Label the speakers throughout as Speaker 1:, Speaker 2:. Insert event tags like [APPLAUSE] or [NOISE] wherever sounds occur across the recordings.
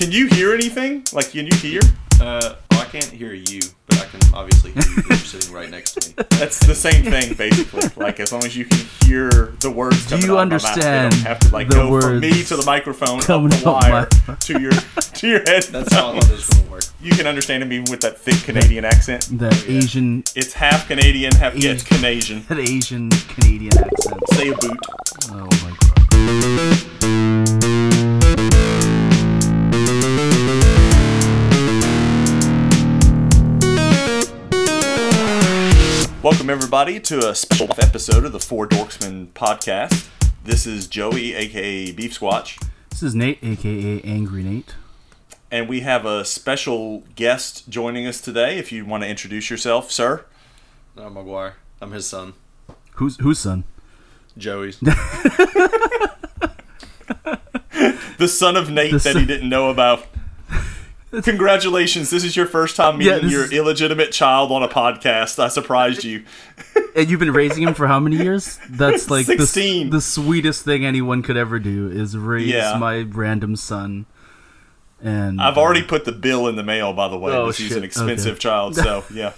Speaker 1: Can you hear anything? Like, can you hear?
Speaker 2: Uh, well, I can't hear you, but I can obviously hear you 'cause you're sitting right next to me. [LAUGHS]
Speaker 1: That's the same thing, basically. Like, as long as you can hear the words coming
Speaker 3: you
Speaker 1: out of my mouth, they
Speaker 3: understand
Speaker 1: don't have to like go from me to the microphone, up the wire
Speaker 3: my-
Speaker 1: to your to your head.
Speaker 2: That's how I thought this one would work.
Speaker 1: You can understand him even with that thick Canadian accent.
Speaker 3: That Asian,
Speaker 1: It's half Canadian, half yeah, it's Canadian.
Speaker 3: that Asian Canadian accent.
Speaker 1: Say a boot.
Speaker 3: Oh my god.
Speaker 1: Welcome everybody to a special episode of the Four Dorksmen podcast. This is Joey, aka Beef Squatch,
Speaker 3: This is Nate, aka Angry Nate.
Speaker 1: and we have a special guest joining us today. If you want to introduce yourself, sir.
Speaker 2: No, McGuire. I'm his son,
Speaker 3: Who's whose son?
Speaker 2: Joey's. [LAUGHS]
Speaker 1: the son of Nate
Speaker 3: The
Speaker 1: that
Speaker 3: son-
Speaker 1: he didn't know about. Congratulations! This is your first time meeting
Speaker 3: this
Speaker 1: your
Speaker 3: is-
Speaker 1: illegitimate child on a podcast. I surprised you. [LAUGHS]
Speaker 3: And you've been raising him for how many years? That's like the,
Speaker 1: 16.
Speaker 3: the sweetest thing anyone could ever do is raise
Speaker 1: Yeah.
Speaker 3: my random son. And
Speaker 1: I've already put the bill in the mail, by the way,
Speaker 3: Oh,
Speaker 1: because he's an expensive
Speaker 3: Okay.
Speaker 1: child. So [LAUGHS] yeah,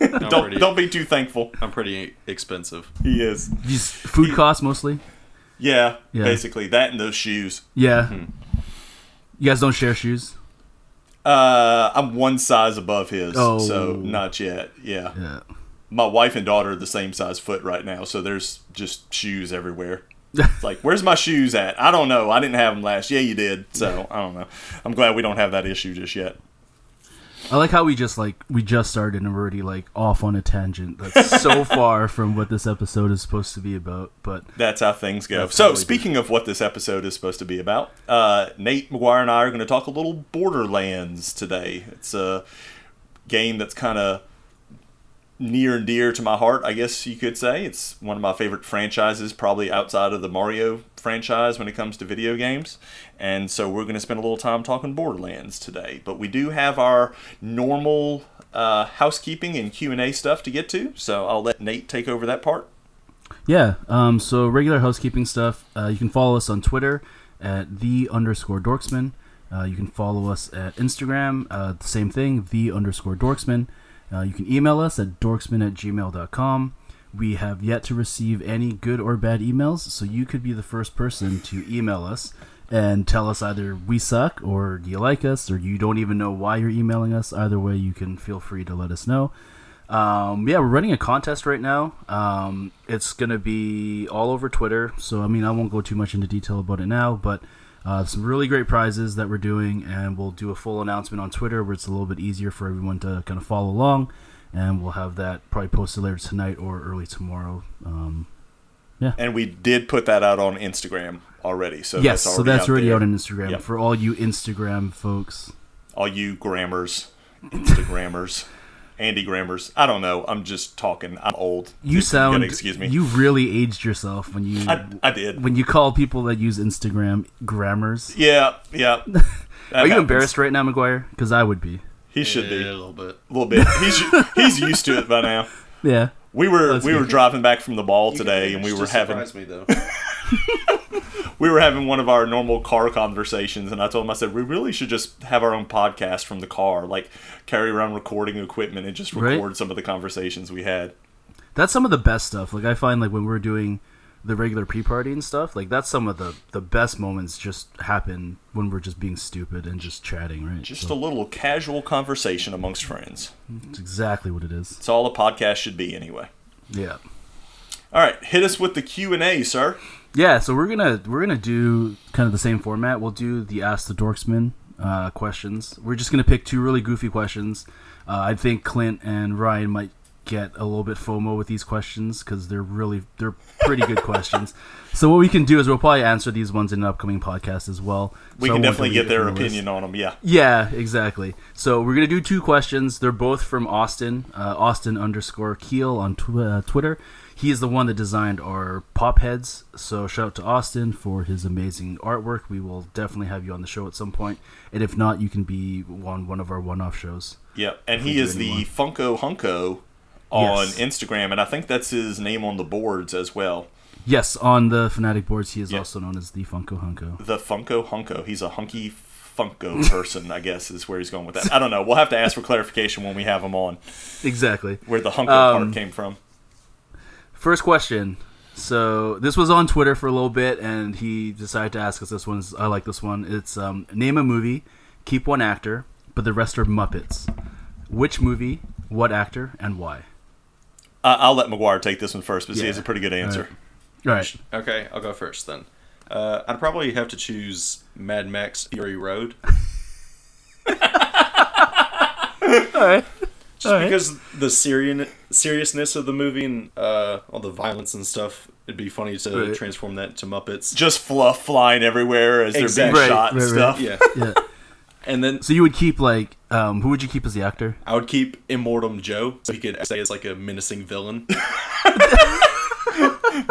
Speaker 1: don't
Speaker 2: pretty,
Speaker 1: don't be too thankful.
Speaker 2: I'm pretty expensive.
Speaker 1: He is.
Speaker 3: just food costs mostly.
Speaker 1: Yeah,
Speaker 3: Yeah.
Speaker 1: basically that and those shoes.
Speaker 3: Yeah.
Speaker 1: Mm-hmm.
Speaker 3: You guys don't share shoes.
Speaker 1: Uh, I'm one size above his,
Speaker 3: Oh.
Speaker 1: so not yet. Yeah.
Speaker 3: Yeah.
Speaker 1: my wife and daughter are the same size foot right now, so there's just shoes everywhere. It's [LAUGHS] like, where's my shoes at? I don't know. I didn't have them last. Yeah, you did. So I don't know. I'm glad we don't have that issue just yet.
Speaker 3: I like how we just like we just started and we're already like off on a tangent that's [LAUGHS] so far from what this episode is supposed to be about. But
Speaker 1: That's how things go. So
Speaker 3: we do
Speaker 1: speaking of what this episode is supposed to be about, uh, Nate McGuire and I are going to talk a little Borderlands today. It's a game that's kind of near and dear to my heart, I guess you could say. It's one of my favorite franchises, probably outside of the Mario franchise when it comes to video games. And so we're going to spend a little time talking Borderlands today. But we do have our normal uh, housekeeping and Q&A stuff to get to. So I'll let Nate take over that part.
Speaker 3: yeah, um, so regular housekeeping stuff. Uh, you can follow us on Twitter at the underscore dorksman. Uh, you can follow us at Instagram, uh, the same thing, the underscore dorksman. Uh, you can email us at dorksman at gmail.com. We have yet to receive any good or bad emails, so you could be the first person to email us and tell us either we suck or do you like us or you don't even know why you're emailing us. Either way, you can feel free to let us know. Um, yeah, we're running a contest right now. Um, it's going to be all over Twitter, so I mean, I won't go too much into detail about it now, but uh, some really great prizes that we're doing, and we'll do a full announcement on Twitter where it's a little bit easier for everyone to kind of follow along, and we'll have that probably posted later tonight or early tomorrow. Um,
Speaker 1: And we did put that out on Instagram already. So
Speaker 3: yes,
Speaker 1: that's
Speaker 3: so that's already
Speaker 1: there.
Speaker 3: out on Instagram
Speaker 1: Yep.
Speaker 3: for all you Instagram folks.
Speaker 1: all you grammars, Instagrammers, Andy grammars. I don't know. I'm just talking. I'm old.
Speaker 3: You sound
Speaker 1: excuse me.
Speaker 3: You really aged yourself when you
Speaker 1: I, I did.
Speaker 3: when you call people that use Instagram grammars.
Speaker 1: Yeah, yeah. [LAUGHS]
Speaker 3: Are you
Speaker 1: happens.
Speaker 3: embarrassed right now, McGuire? Because I would be.
Speaker 1: He should
Speaker 2: Yeah,
Speaker 1: be
Speaker 2: a
Speaker 1: a
Speaker 2: little bit.
Speaker 1: little bit. He's he's used to it by now. [LAUGHS]
Speaker 3: Yeah.
Speaker 1: We were
Speaker 3: That's
Speaker 1: we were
Speaker 3: good.
Speaker 1: driving back from the ball
Speaker 2: You
Speaker 1: today, and we were having
Speaker 2: me though. [LAUGHS]
Speaker 1: we were having one of our normal car conversations, and I told him I said we really should just have our own podcast from the car, like carry around recording equipment and just
Speaker 3: Right.
Speaker 1: record some of the conversations we had.
Speaker 3: That's some of the best stuff. Like I find like when we're doing the regular pre-party and stuff, like that's some of the the best moments just happen when we're just being stupid and just chatting, right?
Speaker 1: Just
Speaker 3: So
Speaker 1: a little casual conversation amongst friends.
Speaker 3: it's exactly what it is.
Speaker 1: It's all a podcast should be anyway.
Speaker 3: Yeah.
Speaker 1: All right, hit us with the Q and A, sir.
Speaker 3: Yeah, so we're gonna we're gonna do kind of the same format. We'll do the Ask the Dorksman uh, questions. We're just gonna pick two really goofy questions. Uh, I think Clint and Ryan might get a little bit FOMO with these questions because they're really they're pretty good questions. So what we can do is we'll probably answer these ones in an upcoming podcast as well.
Speaker 1: We
Speaker 3: So
Speaker 1: can definitely get their
Speaker 3: from the list.
Speaker 1: opinion on them. Yeah.
Speaker 3: Yeah, exactly. So we're gonna do two questions. They're both from Austin, uh, Austin underscore Keel on tw- uh, Twitter. He is the one that designed our pop heads. So shout out to Austin for his amazing artwork. We will definitely have you on the show at some point. point, and if not, you can be on one of our one-off shows.
Speaker 1: Yep. And he is the. Funko Hunko on
Speaker 3: Yes.
Speaker 1: Instagram, and I think that's his name on the boards as well.
Speaker 3: Yes, on the Fnatic boards, he is
Speaker 1: Yeah.
Speaker 3: also known as the Funko Hunko.
Speaker 1: The Funko Hunko. He's a hunky Funko person, I guess, is where he's going with that. I don't know. We'll have to ask for clarification when we have him on
Speaker 3: Exactly.
Speaker 1: where the Hunko
Speaker 3: Um,
Speaker 1: part came from.
Speaker 3: First question. So this was on Twitter for a little bit, and he decided to ask us this one. I like this one. It's um, name a movie, keep one actor, but the rest are Muppets. Which movie, what actor, and why?
Speaker 1: I- I'll let McGuire take this one first, but he
Speaker 3: Yeah.
Speaker 1: has a pretty good answer.
Speaker 3: All right.
Speaker 2: Okay, I'll go first then. Uh, I'd probably have to choose Mad Max Fury Road.
Speaker 3: All right. [LAUGHS]
Speaker 2: Just
Speaker 3: All right.
Speaker 2: because the serious seriousness of the movie and uh, all the violence and stuff, it'd be funny to
Speaker 3: Right.
Speaker 2: transform that to Muppets.
Speaker 1: Just fluff flying everywhere as they're being
Speaker 3: Right,
Speaker 1: shot and
Speaker 3: right, right.
Speaker 1: stuff.
Speaker 2: yeah,
Speaker 3: Yeah.
Speaker 2: And then
Speaker 3: So you would keep like, um, who would you keep as the actor?
Speaker 2: I would keep Immortan Joe, so he could stay as like a menacing villain. [LAUGHS]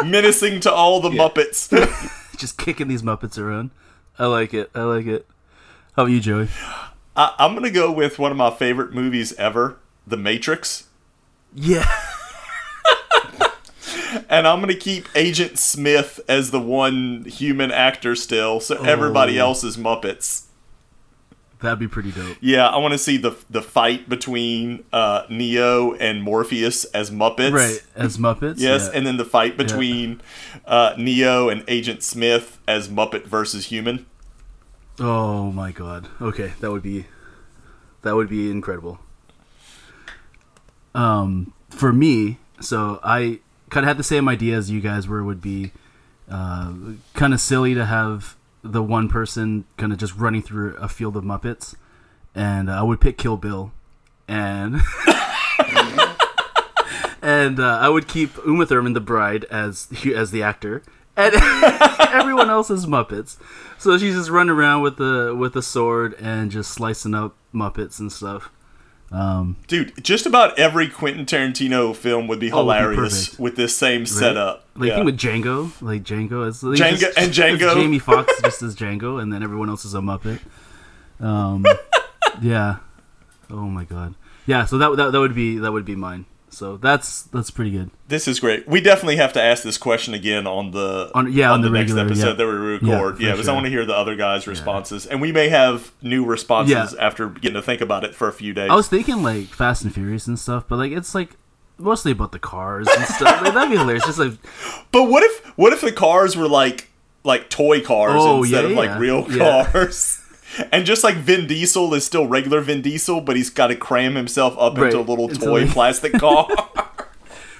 Speaker 1: Menacing to all the
Speaker 2: Yeah.
Speaker 1: Muppets. [LAUGHS]
Speaker 3: Just kicking these Muppets around. I like it. I like it. How about you, Joey?
Speaker 1: I- I'm going to go with one of my favorite movies ever, The Matrix.
Speaker 3: Yeah. [LAUGHS]
Speaker 1: And I'm going to keep Agent Smith as the one human actor still, so everybody
Speaker 3: Oh.
Speaker 1: else is Muppets.
Speaker 3: That'd be pretty dope.
Speaker 1: Yeah, I want to see the the fight between uh, Neo and Morpheus as Muppets.
Speaker 3: Right. As Muppets.
Speaker 1: Yes,
Speaker 3: yeah.
Speaker 1: and then the fight between uh, Neo and Agent Smith as Muppet versus human.
Speaker 3: Oh my god. Okay, that would be that would be incredible. Um for me, so I kind of had the same idea as you guys where it would be uh, kind of silly to have the one person kind of just running through a field of Muppets and I would pick Kill Bill and [LAUGHS] and uh, I would keep Uma Thurman the bride as as the actor and [LAUGHS] everyone else is Muppets. So she's just running around with the with the sword and just slicing up Muppets and stuff. Um,
Speaker 1: Dude, just about every Quentin Tarantino film would be
Speaker 3: Oh, would be
Speaker 1: hilarious with this same setup.
Speaker 3: like
Speaker 1: yeah.
Speaker 3: with Django, like Django is like,
Speaker 1: Django- and [LAUGHS] Django.
Speaker 3: Jamie Foxx just as Django, and then everyone else is a Muppet. Um, [LAUGHS] yeah. Oh my god. Yeah. So that, that that would be that would be mine. So that's that's pretty good.
Speaker 1: This is great. We definitely have to ask this question again on the
Speaker 3: On- yeah, on the
Speaker 1: next
Speaker 3: regular,
Speaker 1: episode
Speaker 3: yeah.
Speaker 1: that we record.
Speaker 3: Yeah,
Speaker 1: Yeah, because I want to hear the other guys' responses, and we may have new responses
Speaker 3: Yeah.
Speaker 1: after getting to think about it for a few days.
Speaker 3: I was thinking like Fast and Furious and stuff, but like it's like mostly about the cars and stuff. Like, that'd be hilarious. Just like [LAUGHS]
Speaker 1: but what if what if the cars were like like toy cars
Speaker 3: Oh,
Speaker 1: instead
Speaker 3: yeah,
Speaker 1: of like
Speaker 3: yeah.
Speaker 1: real
Speaker 3: Yeah.
Speaker 1: cars? [LAUGHS] And just like Vin Diesel is still regular Vin Diesel, but he's got to cram himself up
Speaker 3: Right,
Speaker 1: into a little toy
Speaker 3: like-
Speaker 1: plastic [LAUGHS] car.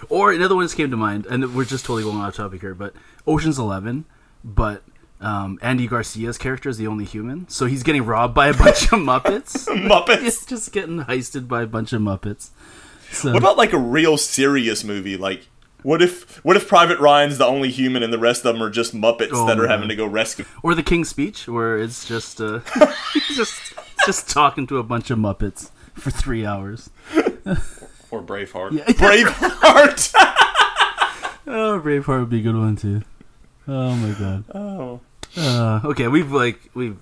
Speaker 3: Or another one just came to mind, and we're just totally going off topic here, but Ocean's Eleven, but um, Andy Garcia's character is the only human, so he's getting robbed by a bunch of Muppets. [LAUGHS]
Speaker 1: Muppets.
Speaker 3: He's just getting heisted by a bunch of Muppets. So,
Speaker 1: What about like a real serious movie? Like, what if what if Private Ryan's the only human and the rest of them are just Muppets
Speaker 3: Oh
Speaker 1: that are having to go rescue?
Speaker 3: or the King's Speech, where it's just uh, [LAUGHS] [LAUGHS] just just talking to a bunch of Muppets for three hours. [LAUGHS]
Speaker 2: or Braveheart.
Speaker 3: Yeah.
Speaker 1: Braveheart.
Speaker 3: Oh, Braveheart would be a good one too. Oh my god.
Speaker 1: oh,
Speaker 3: Uh, okay, we've like we've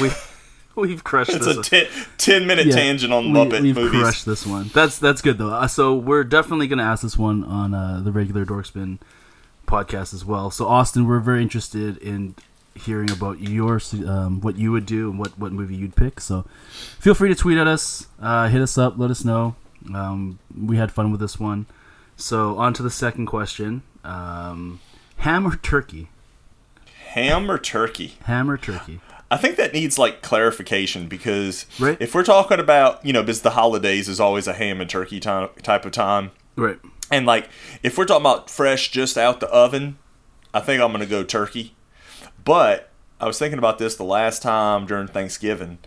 Speaker 3: we've [LAUGHS] we've crushed
Speaker 1: it's
Speaker 3: this.
Speaker 1: a ten, 10 minute
Speaker 3: Yeah,
Speaker 1: tangent on
Speaker 3: we,
Speaker 1: Muppet
Speaker 3: we've
Speaker 1: movies.
Speaker 3: crushed this one. That's that's good though. Uh, so we're definitely gonna ask this one on uh, the regular Dorksmen podcast as well. So Austin, we're very interested in hearing about your um, what you would do and what what movie you'd pick. So feel free to tweet at us, uh, hit us up, let us know. Um, we had fun with this one. So on to the second question: um, ham or turkey?
Speaker 1: Ham or turkey?
Speaker 3: Ham or turkey?
Speaker 1: I think that needs like clarification because
Speaker 3: Right.
Speaker 1: if we're talking about you know, because the holidays is always a ham and turkey time, type of time,
Speaker 3: Right.
Speaker 1: and like if we're talking about fresh just out the oven, I think I'm gonna go turkey. But I was thinking about this the last time during Thanksgiving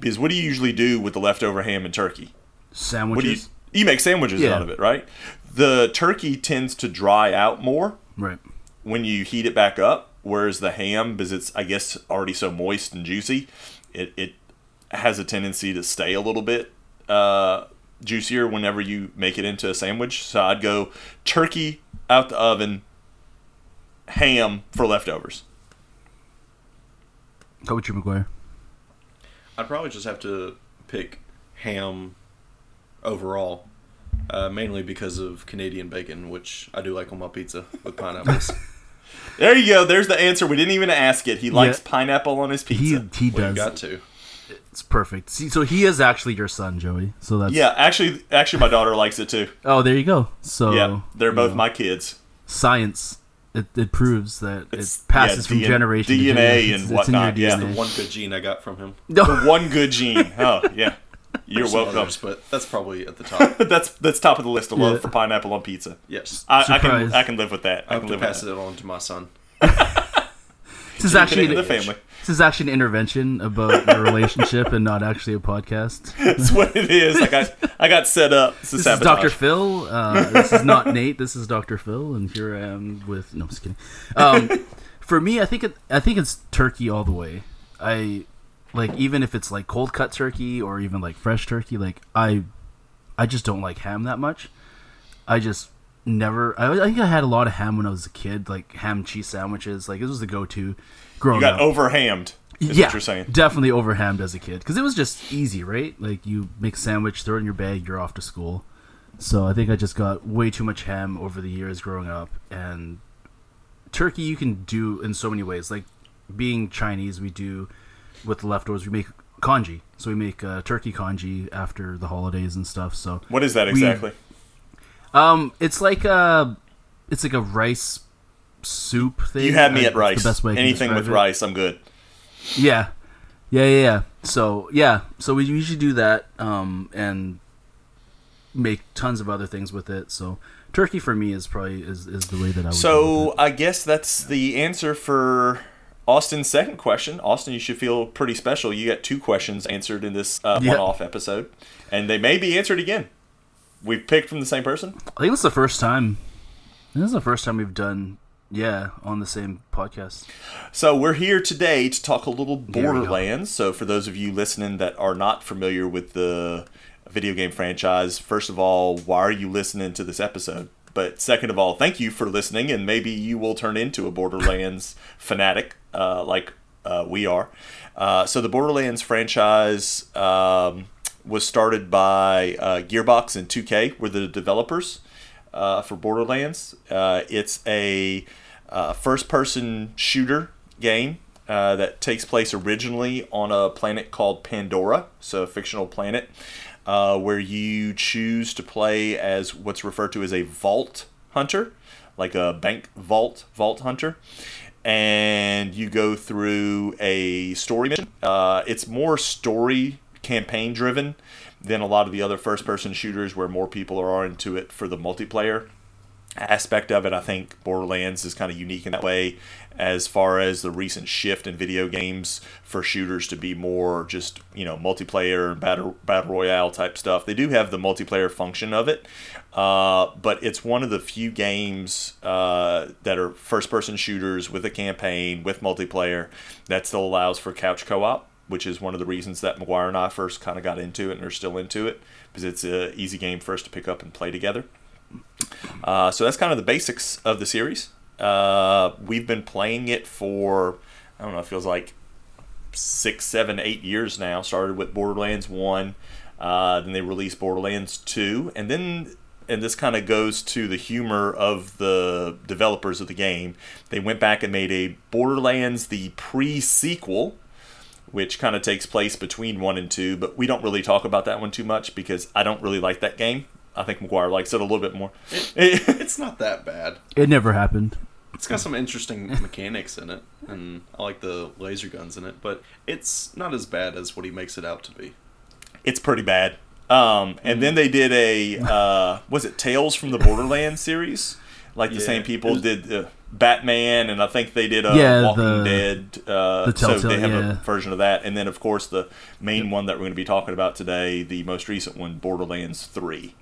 Speaker 1: because what do you usually do with the leftover ham and turkey? What do you
Speaker 3: Sandwiches.
Speaker 1: you make sandwiches
Speaker 3: Yeah.
Speaker 1: out of it, right? The turkey tends to dry out more
Speaker 3: Right.
Speaker 1: when you heat it back up, whereas the ham, because it's I guess already so moist and juicy, it it has a tendency to stay a little bit uh, juicier whenever you make it into a sandwich. So I'd go turkey out the oven, ham for leftovers.
Speaker 3: How about you, McGuire?
Speaker 2: I'd probably just have to pick ham overall, uh, mainly because of Canadian bacon, which I do like on my pizza with pineapples. [LAUGHS]
Speaker 1: There you go. There's the answer. We didn't even ask it. He likes pineapple on his pizza.
Speaker 3: he
Speaker 2: Well, you
Speaker 3: does.
Speaker 2: got to.
Speaker 3: It's perfect. See, so he is actually your son, Joey. So that's
Speaker 1: yeah, actually, actually, my daughter likes it too.
Speaker 3: Oh, there you go. So
Speaker 1: Yeah, they're both
Speaker 3: know,
Speaker 1: my kids.
Speaker 3: science. It, it proves that
Speaker 1: It's-
Speaker 3: it passes
Speaker 1: yeah,
Speaker 3: from
Speaker 1: DN
Speaker 3: generation to
Speaker 1: DNA
Speaker 3: generation.
Speaker 1: and
Speaker 3: It's- it's in
Speaker 1: whatnot,
Speaker 3: your
Speaker 1: yeah.
Speaker 3: DNA.
Speaker 2: One good gene I got from him.
Speaker 1: The one good gene. Oh, yeah. [LAUGHS] You're welcome.
Speaker 2: others, but that's probably at the [LAUGHS] top.
Speaker 1: that's that's top of the list. A love
Speaker 3: Yeah.
Speaker 1: for pineapple on pizza.
Speaker 2: yes.
Speaker 1: I, I can I can live with that. I,
Speaker 2: I
Speaker 1: can live with
Speaker 2: pass
Speaker 1: that.
Speaker 2: it on to my son. [LAUGHS]
Speaker 3: This is actually
Speaker 1: the family.
Speaker 3: this is actually an intervention about a relationship and not actually a podcast. [LAUGHS]
Speaker 1: That's what it is. I got I got set up. It's a
Speaker 3: This is. Dr. Phil. Uh, this is not Nate. This is Dr. Phil, and here I am with. No, I'm just kidding. Um, for me, I think it. I think it's turkey all the way. I like even if it's like cold cut turkey or even like fresh turkey. Like I, I just don't like ham that much. I just never. I, I think I had a lot of ham when I was a kid, like ham cheese sandwiches. Like it was the go-to growing up.
Speaker 1: You got
Speaker 3: up.
Speaker 1: overhammed. Is
Speaker 3: yeah,
Speaker 1: what you're saying.
Speaker 3: definitely over hammed as a kid because it was just easy, right? Like you make a sandwich, throw it in your bag, you're off to school. So I think I just got way too much ham over the years growing up, and turkey you can do in so many ways. Like being Chinese, we do with the leftovers. We make congee, so we make uh, turkey congee after the holidays and stuff. So
Speaker 1: What is that
Speaker 3: We-
Speaker 1: exactly?
Speaker 3: um, it's like a, it's like a rice soup thing.
Speaker 1: You had me
Speaker 3: I-
Speaker 1: at rice.
Speaker 3: The best way
Speaker 1: Anything with
Speaker 3: it.
Speaker 1: rice, I'm good.
Speaker 3: Yeah. Yeah, yeah, yeah. So yeah, so we usually do that, um, and make tons of other things with it. So turkey for me is probably is, is the way that I would.
Speaker 1: So. I guess that's the answer for Austin's second question. Austin, you should feel pretty special. You got two questions answered in this uh, one-off episode, and they may be answered again. We've picked from the same person.
Speaker 3: I think it's the first time. This is the first time we've done yeah on the same podcast.
Speaker 1: So we're here today to talk a little
Speaker 3: Here we go.
Speaker 1: Borderlands. So for those of you listening that are not familiar with the video game franchise, first of all, why are you listening to this episode? But second of all, thank you for listening, and maybe you will turn into a Borderlands [LAUGHS] fanatic uh, like uh, we are. Uh, so the Borderlands franchise um, was started by uh, Gearbox and 2K, were the developers uh, for Borderlands. Uh, it's a first-person shooter game uh, that takes place originally on a planet called Pandora, so a fictional planet, uh, where you choose to play as what's referred to as a vault hunter, like a bank vault vault hunter. And you go through a story mission. Uh, it's more story campaign driven than a lot of the other first person shooters where more people are into it for the multiplayer aspect of it. I think Borderlands is kind of unique in that way as far as the recent shift in video games for shooters to be more just, you know, multiplayer and battle, battle royale type stuff. They do have the multiplayer function of it, uh, but it's one of the few games uh, that are first person shooters with a campaign, with multiplayer, that still allows for couch co op which is one of the reasons that McGuire and I first kind of got into it and are still into it because it's an easy game for us to pick up and play together. Uh, so that's kind of the basics of the series. Uh, we've been playing it for, I don't know, it feels like six, seven, eight years now. Started with Borderlands 1, uh, then they released Borderlands 2, and then and this kind of goes to the humor of the developers of the game. They went back and made a Borderlands the pre-sequel, which kind of takes place between one and two, but we don't really talk about that one too much because I don't really like that game. I think McGuire likes it a little bit more. [LAUGHS]
Speaker 2: It's not that bad.
Speaker 3: It never happened.
Speaker 2: It's got some interesting [LAUGHS] mechanics in it, and I like the laser guns in it, but it's not as bad as what he makes it out to be.
Speaker 1: it's pretty bad. Um, and then they did a uh, was it Tales from the Borderlands series? Like the
Speaker 2: Yeah.
Speaker 1: same people
Speaker 2: was-
Speaker 1: did uh, Batman, and I think they did a
Speaker 3: Yeah,
Speaker 1: Walking
Speaker 3: the-
Speaker 1: Dead. Uh,
Speaker 3: the
Speaker 1: so they have
Speaker 3: yeah.
Speaker 1: a version of that, and then of course the main one that we're going to be talking about today, the most recent one, Borderlands Three,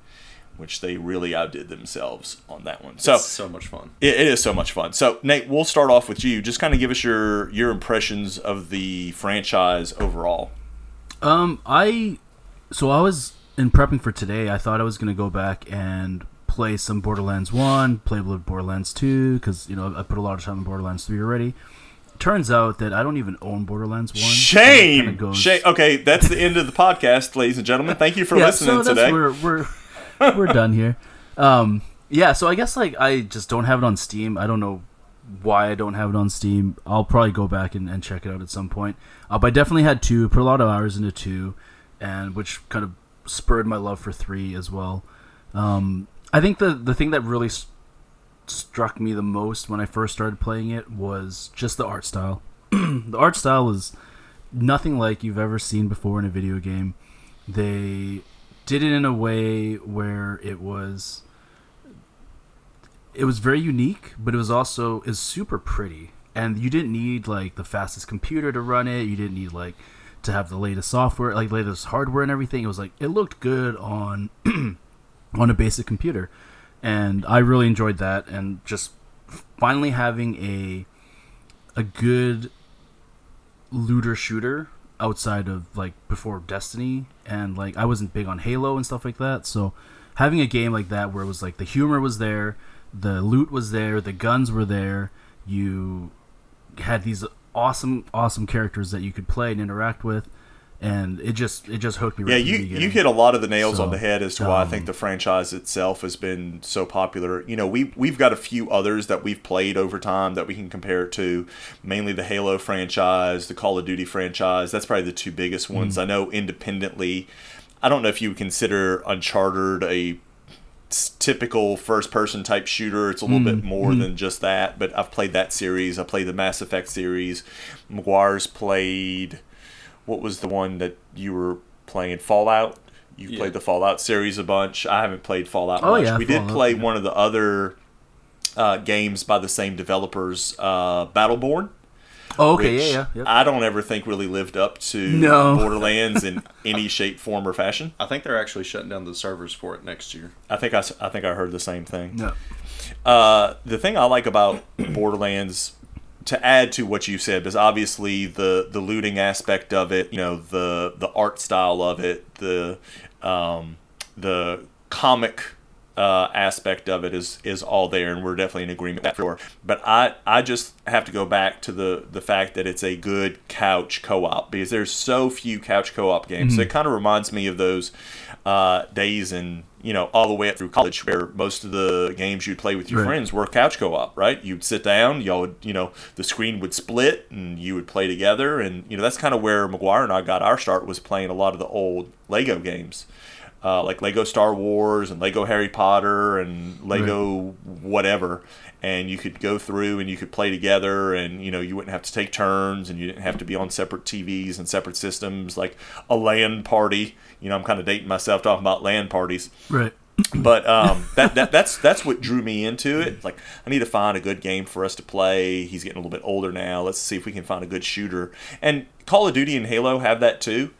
Speaker 1: which they really outdid themselves on that one. So
Speaker 2: It's so much fun.
Speaker 1: it, it is so much fun. So Nate, we'll start off with you. Just kind of give us your your impressions of the franchise overall.
Speaker 3: Um, I so I was in prepping for today. I thought I was gonna go back and play some Borderlands One, play a little Borderlands Two, because you know I put a lot of time in Borderlands Three already. Turns out that I don't even own Borderlands One.
Speaker 1: Shame.
Speaker 3: Kinda goes-
Speaker 1: Shame. Okay, that's the end of the podcast, ladies and gentlemen. Thank you for [LAUGHS]
Speaker 3: yeah,
Speaker 1: listening
Speaker 3: so that's
Speaker 1: today.
Speaker 3: we're we're [LAUGHS] we're done here. Um, yeah, so I guess like I just don't have it on Steam. I don't know why I don't have it on Steam. I'll probably go back and, and check it out at some point. Uh, but I definitely had two, put a lot of hours into two, and which kind of spurred my love for three as well. Um, I think the the thing that really s- struck me the most when I first started playing it was just the art style. [CLEARS THROAT] the art style is nothing like you've ever seen before in a video game. They did it in a way where it was it was very unique, but it was also is super pretty. And you didn't need like the fastest computer to run it. You didn't need like to have the latest software, like latest hardware and everything. It was like it looked good on [CLEARS THROAT] on a basic computer, and I really enjoyed that. And just finally having a a good looter shooter outside of like before Destiny, and like I wasn't big on Halo and stuff like that. So having a game like that where it was like the humor was there, the loot was there, the guns were there, you had these awesome awesome characters that you could play and interact with and it just it just hooked me right
Speaker 1: Yeah, you you hit a lot of the nails on the head as to why I
Speaker 3: um,
Speaker 1: think the franchise itself has been so popular. You know, we we've got a few others that we've played over time that we can compare it to, mainly the Halo franchise, the Call of Duty franchise. That's probably the two biggest ones. Mm. I know independently. I don't know if you would consider Uncharted a typical first person type shooter. It's a little mm. bit more mm. than just that, but I've played that series. I played the Mass Effect series. McGuire's played what was the one that you were playing? In Fallout. You
Speaker 2: Yeah.
Speaker 1: played the Fallout series a bunch. I haven't played Fallout
Speaker 3: Oh,
Speaker 1: much.
Speaker 3: yeah,
Speaker 1: we did play
Speaker 3: yeah.
Speaker 1: one of the other uh, games by the same developers, uh, Battleborn.
Speaker 3: oh, okay
Speaker 1: which
Speaker 3: yeah yeah yep.
Speaker 1: I don't ever think really lived up to
Speaker 3: No. [LAUGHS]
Speaker 1: Borderlands in any shape, form, or fashion.
Speaker 2: I think they're actually shutting down the servers for it next year.
Speaker 1: I think I, s- I think I heard the same thing.
Speaker 3: no
Speaker 1: Uh, the thing I like about [CLEARS THROAT] Borderlands, to add to what you said, is obviously the the looting aspect of it. You know, the the art style of it, the um, the comic uh, aspect of it is is all there, and we're definitely in agreement with that for. But I I just have to go back to the the fact that it's a good couch co-op because there's so few couch co-op games. So it kind of reminds me of those uh, days and you know all the way up through college where most of the games you'd play with your
Speaker 3: Right.
Speaker 1: friends were couch co-op, right? You'd sit down, y'all would you know the screen would split and you would play together, and you know that's kind of where McGuire and I got our start was playing a lot of the old Lego games uh, like Lego Star Wars and Lego Harry Potter and Lego whatever. And you could go through and you could play together, and you know you wouldn't have to take turns, and you didn't have to be on separate TVs and separate systems like a LAN party. You know, I'm kind of dating myself talking about LAN parties
Speaker 3: right
Speaker 1: but um, that, that that's that's what drew me into it. Like, I need to find a good game for us to play. He's getting a little bit older now. Let's see if we can find a good shooter. And Call of Duty and Halo have that too.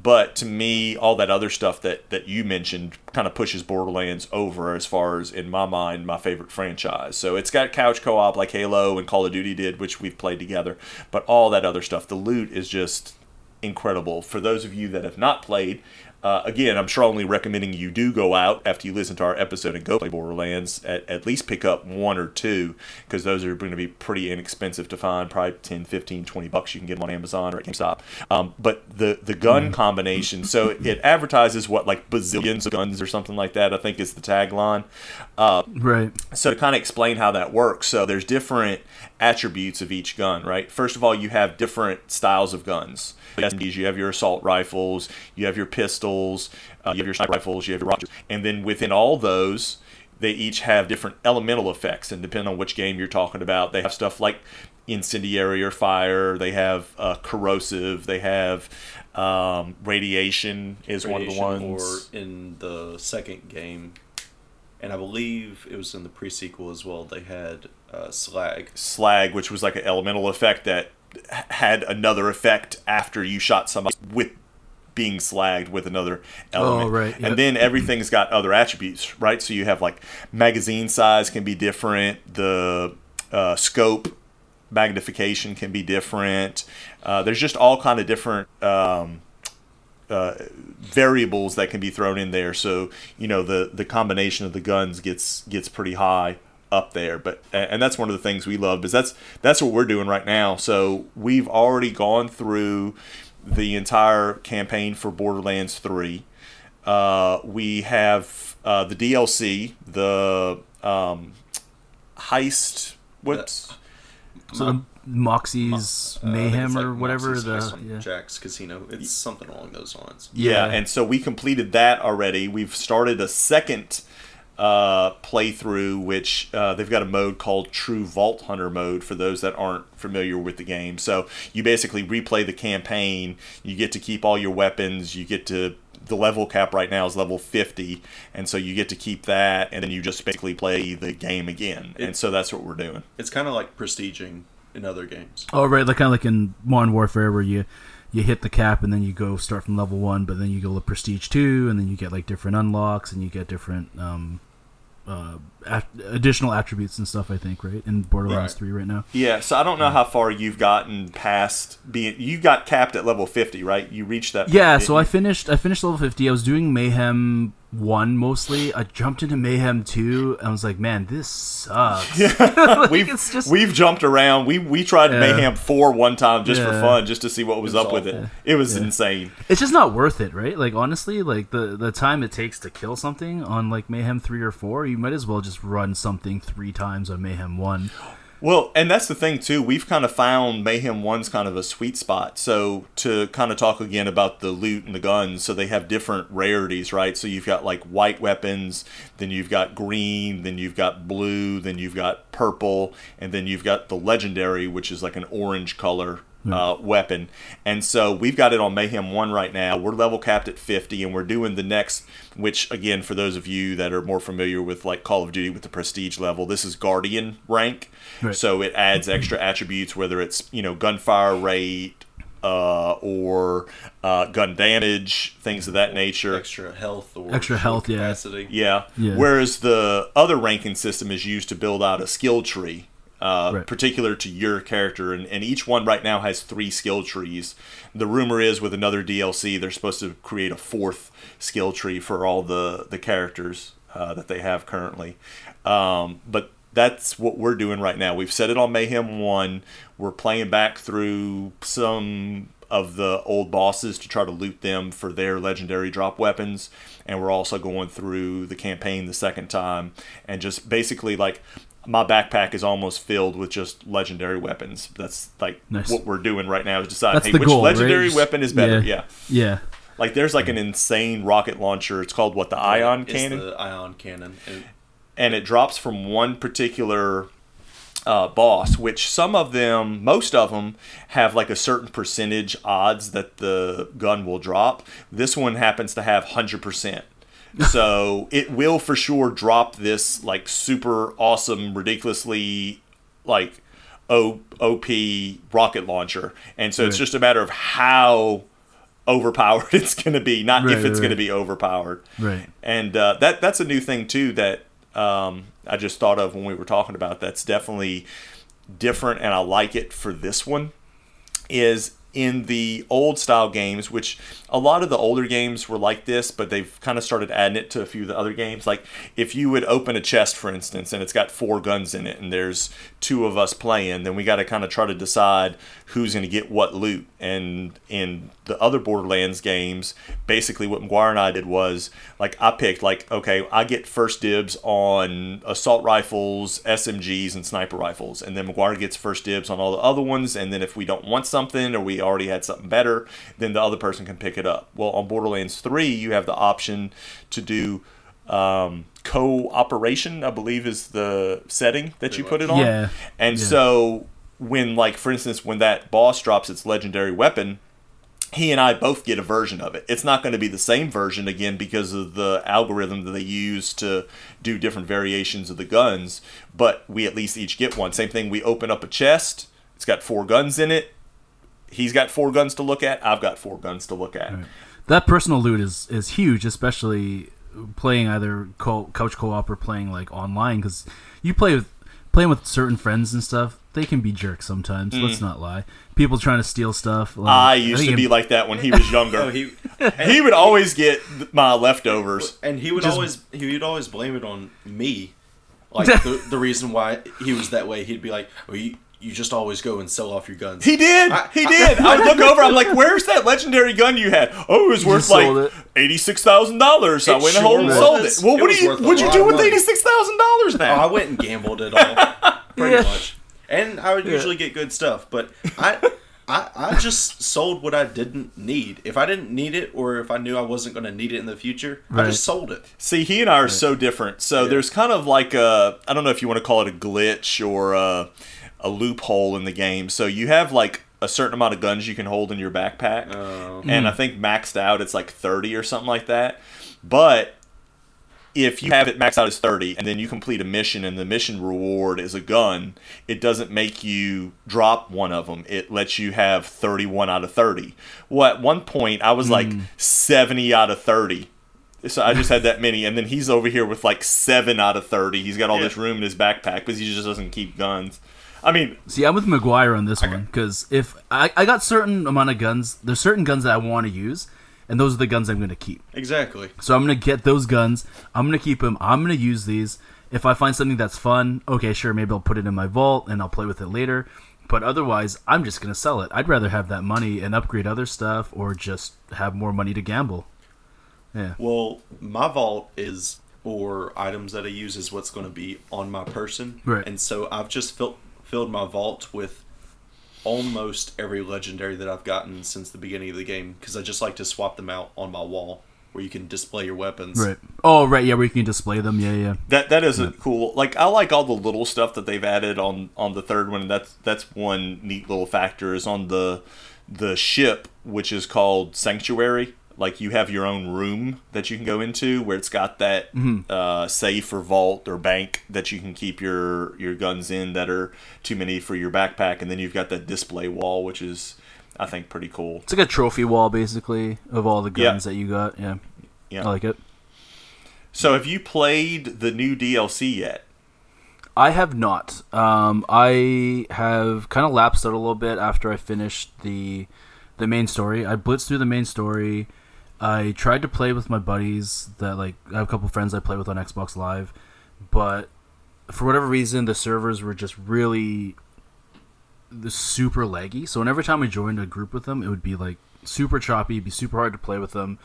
Speaker 1: But to me, all that other stuff that that you mentioned kind of pushes Borderlands over as far as in my mind my favorite franchise. So it's got couch co-op like Halo and Call of Duty did, which we've played together. But all that other stuff, the loot is just incredible. For those of you that have not played, uh, again, I'm strongly recommending you do go out after you listen to our episode and go play Borderlands. At, at least pick up one or two because those are going to be pretty inexpensive to find. Probably 10, 15, 20 bucks. You can get them on Amazon or at GameStop. Um, but the the gun combination, so it advertises what like bazillions of guns or something like that. I think is the tagline.
Speaker 3: right
Speaker 1: So to kind of explain how that works, so there's different attributes of each gun, right? First of all, you have different styles of guns. SMGs, you have your assault rifles, you have your pistols, uh, you have your sniper rifles, you have your rockets, and then within all those, they each have different elemental effects, and depending on which game you're talking about, they have stuff like incendiary or fire. They have uh, corrosive. They have um, radiation is one of the ones.
Speaker 2: Or in the second game, and I believe it was in the pre-sequel as well. They had uh, slag.
Speaker 1: slag, which was like an elemental effect that had another effect after you shot somebody with being slagged with another element.
Speaker 3: Oh, right, yep.
Speaker 1: And then everything's got other attributes, right? So you have like magazine size can be different, the uh, scope magnification can be different. Uh, there's just all kind of different um, uh, variables that can be thrown in there. So you know the the combination of the guns gets gets pretty high up there. But and that's one of the things we love is that's that's what we're doing right now. So we've already gone through the entire campaign for Borderlands Three. Uh, we have uh, the DLC, the um, heist. What's
Speaker 3: So the Moxxi's
Speaker 2: Uh, I think
Speaker 3: Mayhem
Speaker 2: like
Speaker 3: or whatever.
Speaker 2: Moxxi's
Speaker 3: The
Speaker 2: Ice
Speaker 3: yeah.
Speaker 2: Jack's Casino. It's something along those lines.
Speaker 1: Yeah,
Speaker 3: Yeah.
Speaker 1: and so we completed that already. We've started a second uh, playthrough, which uh, they've got a mode called True Vault Hunter mode for those that aren't familiar with the game. So you basically replay the campaign. You get to keep all your weapons. You get to the level cap right now is level 50 and so you get to keep that and then you just basically play the game again and so that's what we're doing
Speaker 2: It's kind of like prestiging in other games.
Speaker 3: Oh right, like kind of like in Modern Warfare where you you hit the cap and then you go start from level one, but then you go to Prestige two, and then you get like different unlocks and you get different um, uh, at- additional attributes and stuff. I think right in Borderlands
Speaker 2: Right.
Speaker 3: three right now.
Speaker 1: Yeah, so I don't know how far you've gotten past being. You got capped at level fifty, right? You reached that.
Speaker 3: Yeah,
Speaker 1: point,
Speaker 3: so I finished. I finished level fifty. I was doing Mayhem one mostly. I jumped into Mayhem two. and I was like, man, this sucks. [LAUGHS]
Speaker 1: you? [LAUGHS]
Speaker 3: Like,
Speaker 1: we've
Speaker 3: it's just-
Speaker 1: we've jumped around. We we tried
Speaker 3: Yeah.
Speaker 1: Mayhem four one time just for fun, just to see what was,
Speaker 2: was
Speaker 1: up with it. It was
Speaker 3: Yeah.
Speaker 1: insane.
Speaker 3: It's just not worth it, right? Like honestly, like the the time it takes to kill something on like Mayhem three or four, you might as well just run something three times on Mayhem one.
Speaker 1: Well, and that's the thing too. We've kind of found Mayhem One's kind of a sweet spot. So to kind of talk again about the loot and the guns, so they have different rarities, right? So you've got like white weapons, then you've got green, then you've got blue, then you've got purple, and then you've got the legendary, which is like an orange color uh, weapon. And so we've got it on Mayhem 1 right now. We're level capped at 50, and we're doing the next, which, again, for those of you that are more familiar with like Call of Duty with the prestige level, this is Guardian rank.
Speaker 3: Right.
Speaker 1: So it adds extra attributes, whether it's, you know, gunfire rate. Uh, or uh, gun damage, things of that nature.
Speaker 2: Extra health or
Speaker 3: Extra health, yeah.
Speaker 2: capacity.
Speaker 1: Yeah.
Speaker 3: Yeah.
Speaker 1: Whereas the other ranking system is used to build out a skill tree, uh,
Speaker 3: Right.
Speaker 1: particular to your character, and, and each one right now has three skill trees. The rumor is with another DLC, they're supposed to create a fourth skill tree for all the the characters uh, that they have currently. Um, but that's what we're doing right now. We've set it on Mayhem One. We're playing back through some of the old bosses to try to loot them for their legendary drop weapons and we're also going through the campaign the second time and just basically like my backpack is almost filled with just legendary weapons that's like
Speaker 3: Nice.
Speaker 1: what we're doing right now is decide
Speaker 3: That's
Speaker 1: hey which
Speaker 3: goal, right?
Speaker 1: legendary
Speaker 3: Just-
Speaker 1: weapon is better
Speaker 3: yeah.
Speaker 1: yeah.
Speaker 3: Yeah,
Speaker 1: like there's like an insane rocket launcher it's called what the ion
Speaker 2: It's
Speaker 1: cannon
Speaker 2: the ion cannon. And
Speaker 1: and it drops from one particular uh, boss, which some of them, most of them, have like a certain percentage odds that the gun will drop. This one happens to have 100%. [LAUGHS] So it will for sure drop this like super awesome, ridiculously like O- OP rocket launcher. And so it's just a matter of how overpowered [LAUGHS] it's going to be, not
Speaker 3: Right,
Speaker 1: if it's
Speaker 3: right,
Speaker 1: going to be overpowered
Speaker 3: right.
Speaker 1: and uh, that that's a new thing too that um, I just thought of when we were talking about. That's definitely different, and I like it for this one. Is in the old style games, which a lot of the older games were like this, but they've kind of started adding it to a few of the other games. Like if you would open a chest, for instance, and it's got four guns in it, and there's two of us playing, then we got to kind of try to decide who's going to get what loot. And in the other Borderlands games, basically what McGuire and I did was like I picked like okay, I get first dibs on assault rifles, SMGs, and sniper rifles, and then McGuire gets first dibs on all the other ones. And then if we don't want something or we already had something better, then the other person can pick it up. Well, on Borderlands Three, you have the option to do um, cooperation. I believe is the setting that you put it on.
Speaker 3: Yeah.
Speaker 1: And
Speaker 3: Yeah.
Speaker 1: so when like for instance when that boss drops its legendary weapon, he and I both get a version of it. It's not going to be the same version again because of the algorithm that they use to do different variations of the guns, but we at least each get one. Same thing, we open up a chest, it's got four guns in it. He's got four guns to look at, I've got four guns to look at.
Speaker 3: That personal loot is is huge, especially playing either co- couch co-op or playing like online because you play with playing with certain friends and stuff. They can be jerks sometimes. Let's not lie. People trying to steal stuff. Like,
Speaker 1: Mm. I used
Speaker 3: think
Speaker 1: to
Speaker 3: in-
Speaker 1: be like that when he was younger. [LAUGHS]
Speaker 2: oh, he [LAUGHS]
Speaker 1: he would always get my leftovers.
Speaker 2: and he would
Speaker 3: Just-
Speaker 2: always he would always blame it on me, like [LAUGHS] the, the reason why he was that way. He'd be like, "Well, you you just always go and sell off your guns."
Speaker 1: He did.
Speaker 2: I-
Speaker 1: he
Speaker 2: I-
Speaker 1: did. [LAUGHS] I, would look over. I'm like, "Where's that legendary gun you had? Oh, it was worth like eighty six thousand dollars. I
Speaker 2: It
Speaker 1: went and
Speaker 2: sure
Speaker 1: hold and sold it. Well,
Speaker 2: It
Speaker 1: what do you? What'd you do with eighty six thousand dollars
Speaker 2: Oh, I went and gambled it all, [LAUGHS] pretty
Speaker 3: Yeah.
Speaker 2: much. and I would usually get good stuff. But I, I, I just sold what I didn't need. If I didn't need it, or if I knew I wasn't going to need it in the future, I just sold it.
Speaker 1: See, he and I are so different. So there's kind of like a I don't know if you want to call it a glitch or a, a loophole in the game. So you have like a certain amount of guns you can hold in your backpack,
Speaker 2: Oh.
Speaker 1: and I hmm. think maxed out it's like 30 or something like that. But if you have it maxed out as 30 and then you complete a mission and the mission reward is a gun, it doesn't make you drop one of them. It lets you have 31 out of 30. Well, at one point, I was like hmm. 70 out of 30. So I just had that many. And then he's over here with like 7 out of 30. He's got all
Speaker 2: Yeah.
Speaker 1: this room in his backpack because he just doesn't keep guns. I mean,
Speaker 3: See, I'm with McGuire on this one because if I, I got certain amount of guns, there's certain guns that I want to use, and those are the guns I'm going to keep.
Speaker 2: Exactly.
Speaker 3: So I'm gonna get those guns. I'm gonna keep them. I'm gonna use these. If I find something that's fun, okay, sure, maybe I'll put it in my vault and I'll play with it later. But otherwise, I'm just gonna sell it. I'd rather have that money and upgrade other stuff, or just have more money to gamble. Yeah.
Speaker 2: Well, my vault is or items that I use is what's going to be on my person,
Speaker 3: Right.
Speaker 2: And so I've just filled filled my vault with almost every legendary that I've gotten since the beginning of the game because I just like to swap them out on my wall where you can display your weapons.
Speaker 3: Right. Oh, right. Yeah, where you can display them. Yeah, yeah.
Speaker 1: That that isn't cool. Like I like all the little stuff that they've added on on the third one. And That's that's one neat little factor is on the the ship, which is called Sanctuary. Like you have your own room that you can go into where it's got that uh, safe or vault or bank that you can keep your your guns in that are too many for your backpack, and then you've got that display wall, which is I think pretty cool.
Speaker 3: It's like a trophy wall, basically, of all the
Speaker 1: Yeah.
Speaker 3: guns that you got. Yeah.
Speaker 1: Yeah.
Speaker 3: I like it.
Speaker 1: So have you played the new DLC yet?
Speaker 3: I have not. Um, I have kind of lapsed out a little bit after I finished the the main story. I blitzed through the main story. I tried to play with my buddies that like I have a couple friends I play with on Xbox Live, but for whatever reason the servers were just really the super laggy. So whenever time I joined a group with them, it would be like super choppy, it'd be super hard to play with them.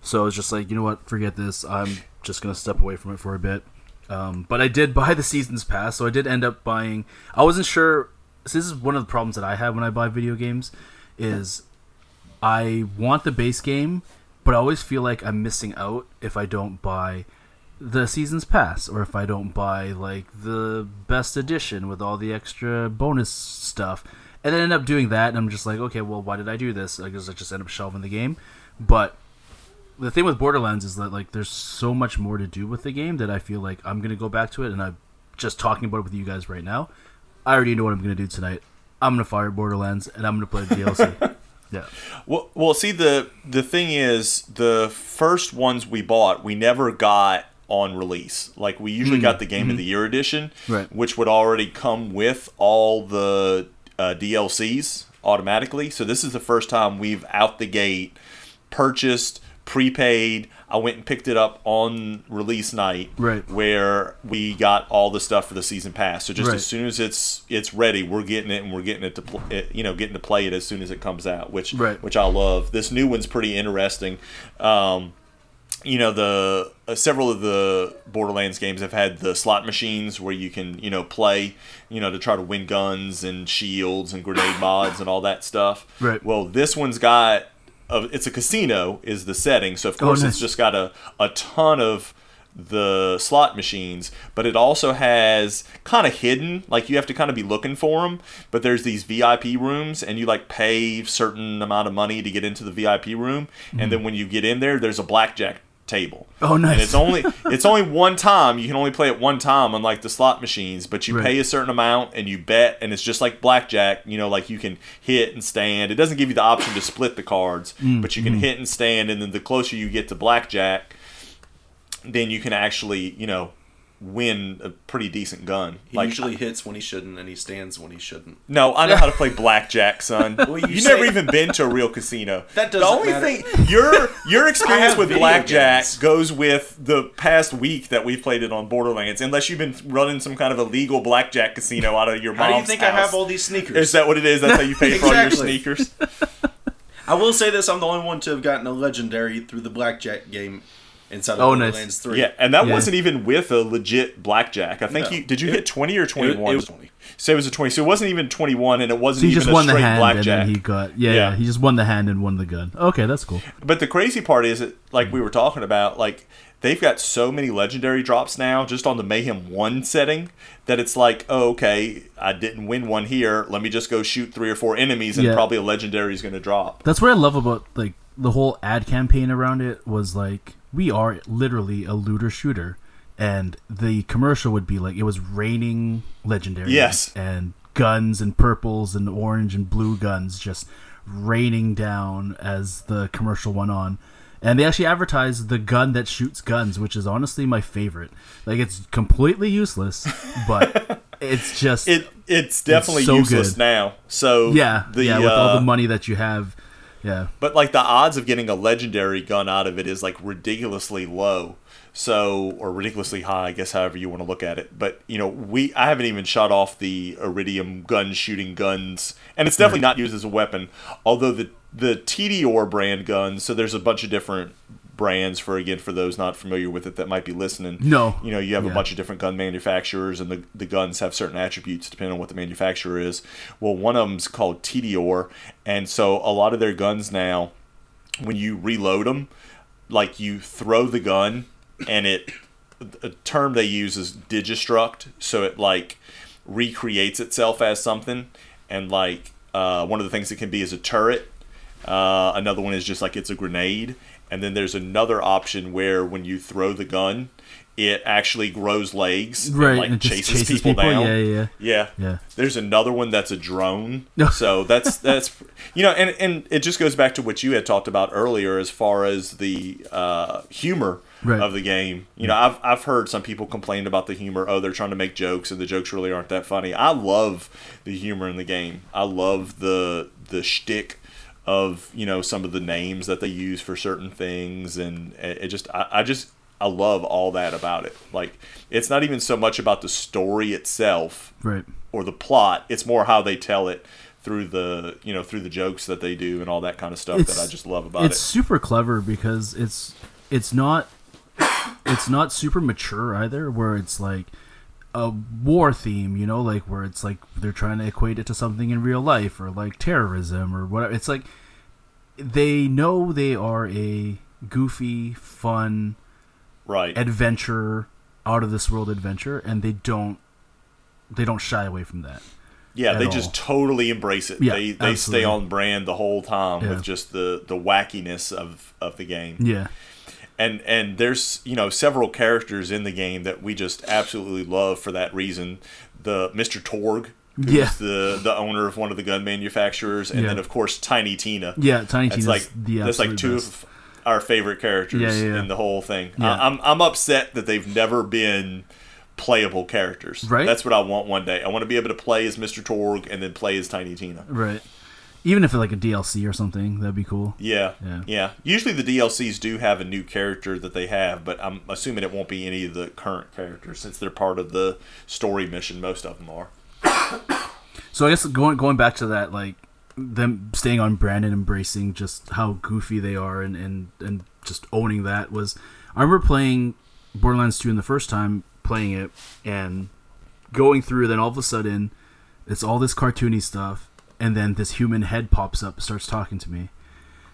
Speaker 3: So I was just like, you know what, forget this. I'm just gonna step away from it for a bit. Um, but I did buy the seasons pass, so I did end up buying. I wasn't sure. So this is one of the problems that I have when I buy video games, is I want the base game, but I always feel like I'm missing out if I don't buy the seasons pass or if I don't buy like the best edition with all the extra bonus stuff. And then end up doing that, and I'm just like, okay, well, why did I do this? I guess I just end up shelving the game. But the thing with Borderlands is that like there's so much more to do with the game that I feel like I'm gonna go back to it, and I'm just talking about it with you guys right now. I already know what I'm gonna do tonight. I'm gonna fire Borderlands, and I'm gonna play the DLC. [LAUGHS] yeah,
Speaker 1: Well, well, see the the thing is, the first ones we bought, we never got on release. Like we usually got the game of the year edition,
Speaker 3: Right.
Speaker 1: which would already come with all the uh, DLCs automatically. So this is the first time we've out the gate purchased prepaid. I went and picked it up on release night,
Speaker 3: Right.
Speaker 1: Where we got all the stuff for the season pass. So just
Speaker 3: Right.
Speaker 1: as soon as it's it's ready, we're getting it and we're getting it to pl- it, you know getting to play it as soon as it comes out, which
Speaker 3: Right.
Speaker 1: which I love. This new one's pretty interesting. Um, you know the uh, several of the Borderlands games have had the slot machines where you can you know play you know to try to win guns and shields and grenade mods and all that stuff.
Speaker 3: Right.
Speaker 1: Well, this one's got uh, it's a casino is the setting, so of
Speaker 3: Oh,
Speaker 1: course
Speaker 3: nice.
Speaker 1: it's just got a a ton of the slot machines, but it also has kind of hidden, like you have to kind of be looking for them. But there's these VIP rooms, and you like pay certain amount of money to get into the VIP room, and then when you get in there, there's a blackjack table.
Speaker 3: Oh, nice.
Speaker 1: And it's only it's only one time. You can only play it one time, unlike the slot machines. But you
Speaker 3: Right.
Speaker 1: pay a certain amount and you bet, and it's just like blackjack. You know, like you can hit and stand. It doesn't give you the option to split the cards,
Speaker 3: Mm,
Speaker 1: but you can hit and stand, and then the closer you get to blackjack, then you can actually you know win a pretty decent gun.
Speaker 2: He
Speaker 1: like
Speaker 2: usually hits when he shouldn't, and he stands when he shouldn't.
Speaker 1: no, I know how to play blackjack, son. [LAUGHS]
Speaker 2: Well, you
Speaker 1: you
Speaker 2: say-
Speaker 1: never even been to a real casino. [LAUGHS]
Speaker 2: That doesn't The
Speaker 1: only
Speaker 2: matter.
Speaker 1: thing your your experience with blackjack
Speaker 2: games.
Speaker 1: goes with the past week that we've played it on Borderlands, unless you've been running some kind of illegal blackjack casino out of your mom's
Speaker 2: How do you think I have all these sneakers?
Speaker 1: Is that what it is? That's how you pay for all your sneakers. [LAUGHS]
Speaker 2: I will say this: I'm the only one to have gotten a legendary through the blackjack game inside of
Speaker 3: Oh, nice.
Speaker 2: Borderlands 3.
Speaker 1: Yeah, and that
Speaker 3: Yeah.
Speaker 1: wasn't even with a legit blackjack. I think
Speaker 2: No.
Speaker 1: you did. You
Speaker 2: It-
Speaker 1: hit twenty or twenty one?
Speaker 2: it was 20.
Speaker 1: So it was a twenty. So it wasn't even twenty one, and it wasn't
Speaker 3: So he
Speaker 1: even
Speaker 3: just
Speaker 1: a
Speaker 3: won the hand,
Speaker 1: blackjack.
Speaker 3: and then he got yeah,
Speaker 1: Yeah.
Speaker 3: yeah. He just won the hand and won the gun. Okay, that's cool.
Speaker 1: But the crazy part is that, like we mm. were talking about, like they've got so many legendary drops now just on the Mayhem 1 setting that it's like, oh, okay, I didn't win one here. Let me just go shoot three or four enemies and
Speaker 3: Yeah.
Speaker 1: probably a legendary is going to drop.
Speaker 3: That's what I love about like the whole ad campaign around it was like we are literally a looter shooter, and the commercial would be like it was raining legendary.
Speaker 1: Yes.
Speaker 3: and guns and purples and orange and blue guns just raining down as the commercial went on. And they actually advertised the gun that shoots guns, which is honestly my favorite. Like it's completely useless, [LAUGHS] but it's just
Speaker 1: It It's definitely
Speaker 3: so
Speaker 1: useless
Speaker 3: good.
Speaker 1: now. So,
Speaker 3: yeah,
Speaker 1: the,
Speaker 3: yeah. With all
Speaker 1: uh,
Speaker 3: the money that you have, yeah.
Speaker 1: But like the odds of getting a legendary gun out of it is like ridiculously low. So or ridiculously high, I guess however you want to look at it. But you know, we I haven't even shot off the Eridium gun shooting guns. And it's definitely hmm. not used as a weapon. Although the the Tediore brand guns, so there's a bunch of different brands for again for those not familiar with it that might be listening.
Speaker 3: No.
Speaker 1: You know, you have a bunch of different gun manufacturers and the, the guns have certain attributes depending on what the manufacturer is. Well, one of them's called Tediore, and so a lot of their guns now, when you reload them, like you throw the gun and it, a term they use is digistruct, so it like recreates itself as something, and like uh, one of the things it can be is a turret. Uh, another one is just like it's a grenade, and then there's another option where when you throw the gun, it actually grows legs, and, like
Speaker 3: and
Speaker 1: chases,
Speaker 3: chases
Speaker 1: people,
Speaker 3: people?
Speaker 1: down.
Speaker 3: Yeah, yeah,
Speaker 1: yeah,
Speaker 3: Yeah.
Speaker 1: There's another one that's a drone. [LAUGHS] So that's that's you know, and and it just goes back to what you had talked about earlier as far as the uh, humor
Speaker 3: Right.
Speaker 1: of the game. You know, I've I've heard some people complain about the humor. Oh, they're trying to make jokes, and the jokes really aren't that funny. I love the humor in the game. I love the the shtick of you know some of the names that they use for certain things, and it, just I, I just I love all that about it. Like it's not even so much about the story itself
Speaker 3: Right.
Speaker 1: or the plot. It's more how they tell it through the you know through the jokes that they do and all that kind of stuff that I just love about
Speaker 3: it's
Speaker 1: it.
Speaker 3: It's super clever because it's it's not it's not super mature either where it's like a war theme you know like where it's like they're trying to equate it to something in real life or like terrorism or whatever it's like they know they are a goofy fun
Speaker 1: Right.
Speaker 3: adventure out of this world adventure and they don't they don't shy away from that
Speaker 1: yeah, they
Speaker 3: all.
Speaker 1: just totally embrace it.
Speaker 3: Yeah,
Speaker 1: they they
Speaker 3: absolutely.
Speaker 1: stay on brand the whole time
Speaker 3: Yeah.
Speaker 1: with just the the wackiness of of the game.
Speaker 3: yeah
Speaker 1: and and there's you know several characters in the game that we just absolutely love for that reason. The Mr. Torgue, who's
Speaker 3: Yeah.
Speaker 1: the the owner of one of the gun manufacturers, and
Speaker 3: Yeah.
Speaker 1: then of course Tiny Tina.
Speaker 3: yeah tiny
Speaker 1: that's like
Speaker 3: the
Speaker 1: that's like two
Speaker 3: best.
Speaker 1: of our favorite characters
Speaker 3: Yeah, yeah,
Speaker 1: in the whole thing. I, I'm I'm upset that they've never been playable characters.
Speaker 3: Right.
Speaker 1: That's what I want one day. I want to be able to play as Mr. Torgue and then play as Tiny Tina.
Speaker 3: right even if it's like a DLC or something that'd be cool
Speaker 1: Yeah,
Speaker 3: Yeah.
Speaker 1: yeah. Usually the DLCs do have a new character that they have, but I'm assuming it won't be any of the current characters since they're part of the story mission. Most of them are.
Speaker 3: So I guess going going back to that, like them staying on brand and embracing just how goofy they are and, and, and just owning that was I remember playing Borderlands 2 in the first time playing it and going through then all of a sudden it's all this cartoony stuff and then this human head pops up starts talking to me.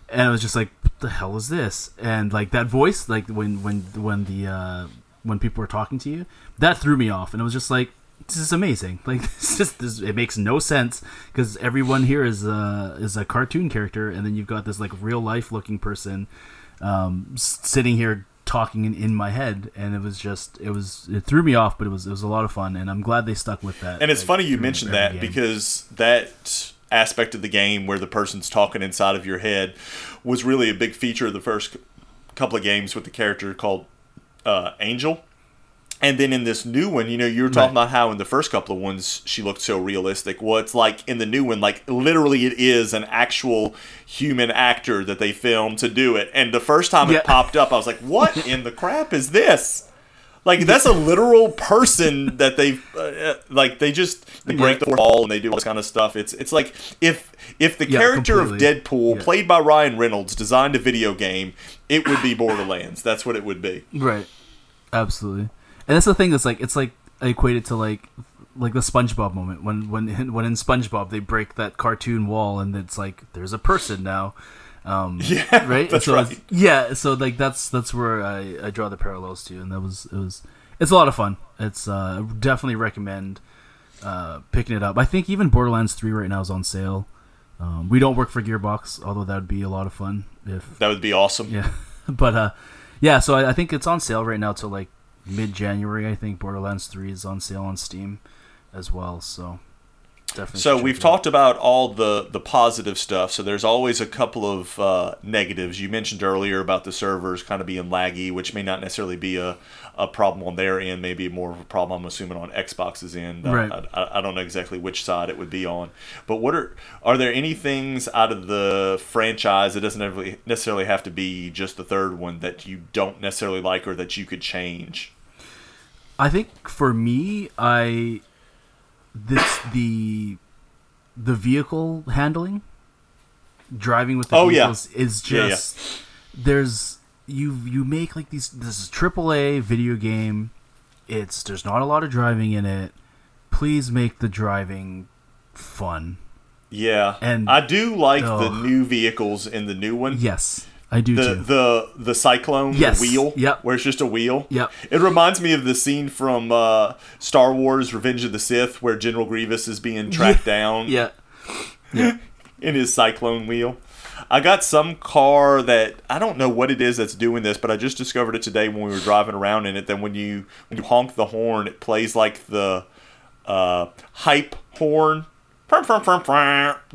Speaker 3: And I was just like what the hell is this? And like that voice like when when when the uh when people were talking to you that threw me off. And it was just like this is amazing. [LAUGHS] Like this is this it makes no sense because everyone here is uh is a cartoon character. And then you've got this like real life looking person um sitting here talking in, in my head and it was just it was it threw me off but it was it was a lot of fun and i'm glad they stuck with that
Speaker 1: And it's
Speaker 3: like,
Speaker 1: funny you mentioned that
Speaker 3: game.
Speaker 1: because that aspect of the game where the person's talking inside of your head was really a big feature of the first couple of games with the character called uh, Angel. And then in this new one, you know, you were talking
Speaker 3: Right.
Speaker 1: about how in the first couple of ones she looked so realistic. Well, it's like in the new one, like literally it is an actual human actor that they filmed to do it. And the first time
Speaker 3: Yeah.
Speaker 1: it popped up, I was like, what in the crap is this? Like that's a literal person that they uh, like. They just they break the wall and they do all this kind of stuff. It's it's like if if the
Speaker 3: Yeah,
Speaker 1: character of. Deadpool,
Speaker 3: Yeah.
Speaker 1: played by Ryan Reynolds, designed a video game, it would be Borderlands. That's what it would be.
Speaker 3: Right. Absolutely. And that's the thing that's like it's like I equate it to like like the SpongeBob moment when when when in SpongeBob they break that cartoon wall and it's like there's a person now. Um, [LAUGHS]
Speaker 1: Yeah,
Speaker 3: right.
Speaker 1: that's
Speaker 3: so
Speaker 1: right.
Speaker 3: Yeah, so like that's that's where I, I draw the parallels to, and that was it was it's a lot of fun. It's uh, definitely recommend uh, picking it up. I think even Borderlands Three right now is on sale. Um, we don't work for Gearbox, although that would be a lot of fun if
Speaker 1: That would be awesome.
Speaker 3: yeah, [LAUGHS] but uh, yeah. So I, I think it's on sale right now till like mid January. I think Borderlands Three is on sale on Steam as well. So definitely.
Speaker 1: So we've talked about all the the positive stuff. So there's always a couple of uh, negatives. You mentioned earlier about the servers kind of being laggy, which may not necessarily be a, a problem on their end. Maybe more of a problem, I'm assuming, on Xbox's end. I-
Speaker 3: Right.
Speaker 1: I, I, I don't know exactly which side it would be on. But what are are there any things out of the franchise? It doesn't necessarily have to be just the third one that you don't necessarily like or that you could change.
Speaker 3: I think for me, I this the the vehicle handling, driving with the
Speaker 1: Oh, yeah.
Speaker 3: vehicles is
Speaker 1: Yeah, yeah.
Speaker 3: just there's you you make like these this is triple A video game. It's there's not a lot of driving in it. Please make the driving fun.
Speaker 1: Yeah,
Speaker 3: And-
Speaker 1: I do like the new vehicles in the new one.
Speaker 3: Yes, I do
Speaker 1: the
Speaker 3: too.
Speaker 1: the the cyclone
Speaker 3: Yes.
Speaker 1: the wheel
Speaker 3: Yep.
Speaker 1: where it's just a wheel
Speaker 3: Yep.
Speaker 1: it reminds me of the scene from uh, star wars revenge of the sith where general grievous is being [LAUGHS] tracked down [LAUGHS]
Speaker 3: yeah,
Speaker 1: in his cyclone wheel i got some car that i don't know what it is that's doing this but i just discovered it today when we were driving around in it that when you when you honk the horn it plays like the uh, hype horn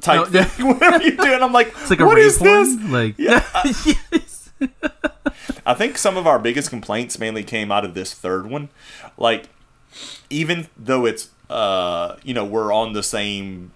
Speaker 1: Type
Speaker 3: Oh,
Speaker 1: thing [LAUGHS] whenever you do it i'm like
Speaker 3: it's like a
Speaker 1: what is this
Speaker 3: horn. Like
Speaker 1: Yeah, [LAUGHS]
Speaker 3: yes.
Speaker 1: I think some of our biggest complaints mainly came out of this third one. Like, even though it's, uh, you know, we're on the same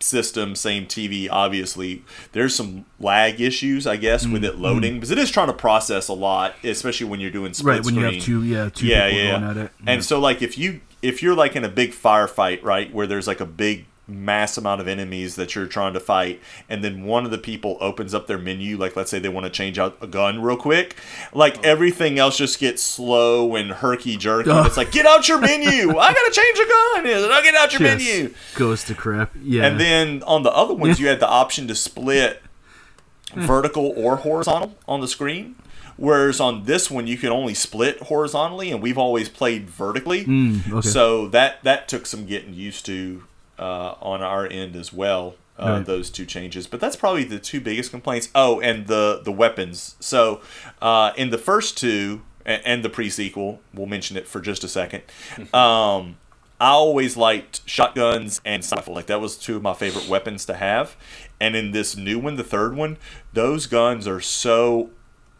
Speaker 1: system, same TV, obviously, there's some lag issues, I guess, with it loading because it is trying to process a lot, especially when you're doing split
Speaker 3: right when you
Speaker 1: screen
Speaker 3: have two yeah two
Speaker 1: yeah,
Speaker 3: people
Speaker 1: yeah.
Speaker 3: going at it.
Speaker 1: And so like if you if you're like in a big firefight, right, where there's like a big mass amount of enemies that you're trying to fight and then one of the people opens up their menu like let's say they want to change out a gun real quick like everything else just gets slow and herky jerky
Speaker 3: Oh. [LAUGHS]
Speaker 1: it's like get out your menu i gotta change a gun and i get out your
Speaker 3: Just
Speaker 1: menu
Speaker 3: goes to crap. Yeah,
Speaker 1: and then on the other ones, you had the option to split [LAUGHS] vertical or horizontal on the screen. Whereas on this one, you can only split horizontally, and we've always played vertically.
Speaker 3: Mm, okay.
Speaker 1: So that that took some getting used to uh, on our end as well. Uh,
Speaker 3: Right.
Speaker 1: Those two changes, but that's probably the two biggest complaints. Oh, and the the weapons. So uh, in the first two and, and the pre sequel, we'll mention it for just a second. [LAUGHS] Um, I always liked shotguns and sniper. Like that was two of my favorite weapons to have. And in this new one, the third one, those guns are so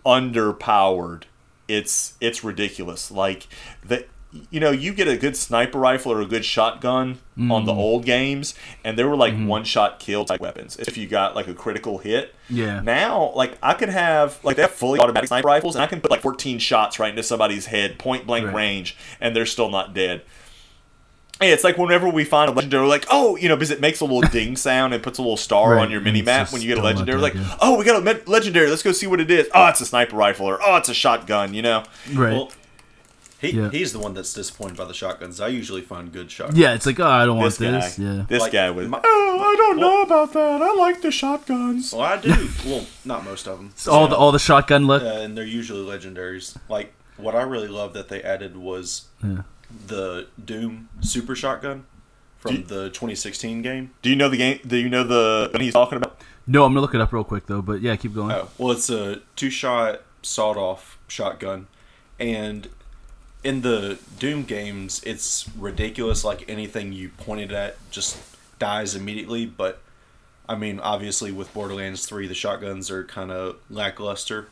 Speaker 1: underpowered. It's it's ridiculous. Like the you know, you get a good sniper rifle or a good shotgun on the old games, and they were like one shot kill type weapons. If you got like a critical hit,
Speaker 3: Yeah.
Speaker 1: Now, like I could have like they have fully automatic sniper rifles, and I can put like 14 shots right into somebody's head, point blank
Speaker 3: Right.
Speaker 1: range, and they're still not dead. Hey, it's like whenever we find a legendary, we're like, oh, you know, because it makes a little ding [LAUGHS] sound and puts a little star
Speaker 3: Right,
Speaker 1: on your mini map when you get a legendary.
Speaker 3: dead,
Speaker 1: Like, oh, we got a legendary. Let's go see what it is. Oh, it's a sniper rifle, or oh, it's a shotgun. You know,
Speaker 3: right.
Speaker 2: Well, he,
Speaker 3: Yeah.
Speaker 2: he's the one that's disappointed by the shotguns. I usually find good shotguns.
Speaker 3: yeah, it's like oh, I don't want
Speaker 1: this guy,
Speaker 3: this. Yeah.
Speaker 1: this
Speaker 2: Like,
Speaker 1: guy was.
Speaker 2: my-
Speaker 1: oh, I don't know about that. I like the shotguns.
Speaker 2: Well, I do. [LAUGHS] well, not most of them.
Speaker 3: It's all the all the shotgun look.
Speaker 2: Uh, and they're usually legendaries. Like what I really love that they added was
Speaker 3: Yeah.
Speaker 2: the Doom Super Shotgun from
Speaker 1: you-
Speaker 2: the 2016 game.
Speaker 1: Do you know the game? Do you know the gun he's talking about?
Speaker 3: No, I'm gonna look it up real quick though. But yeah, keep going.
Speaker 2: Oh, well, it's a two-shot sawed-off shotgun, and in the Doom games, it's ridiculous. Like anything you pointed at just dies immediately. But I mean, obviously, with Borderlands 3, the shotguns are kind of lackluster,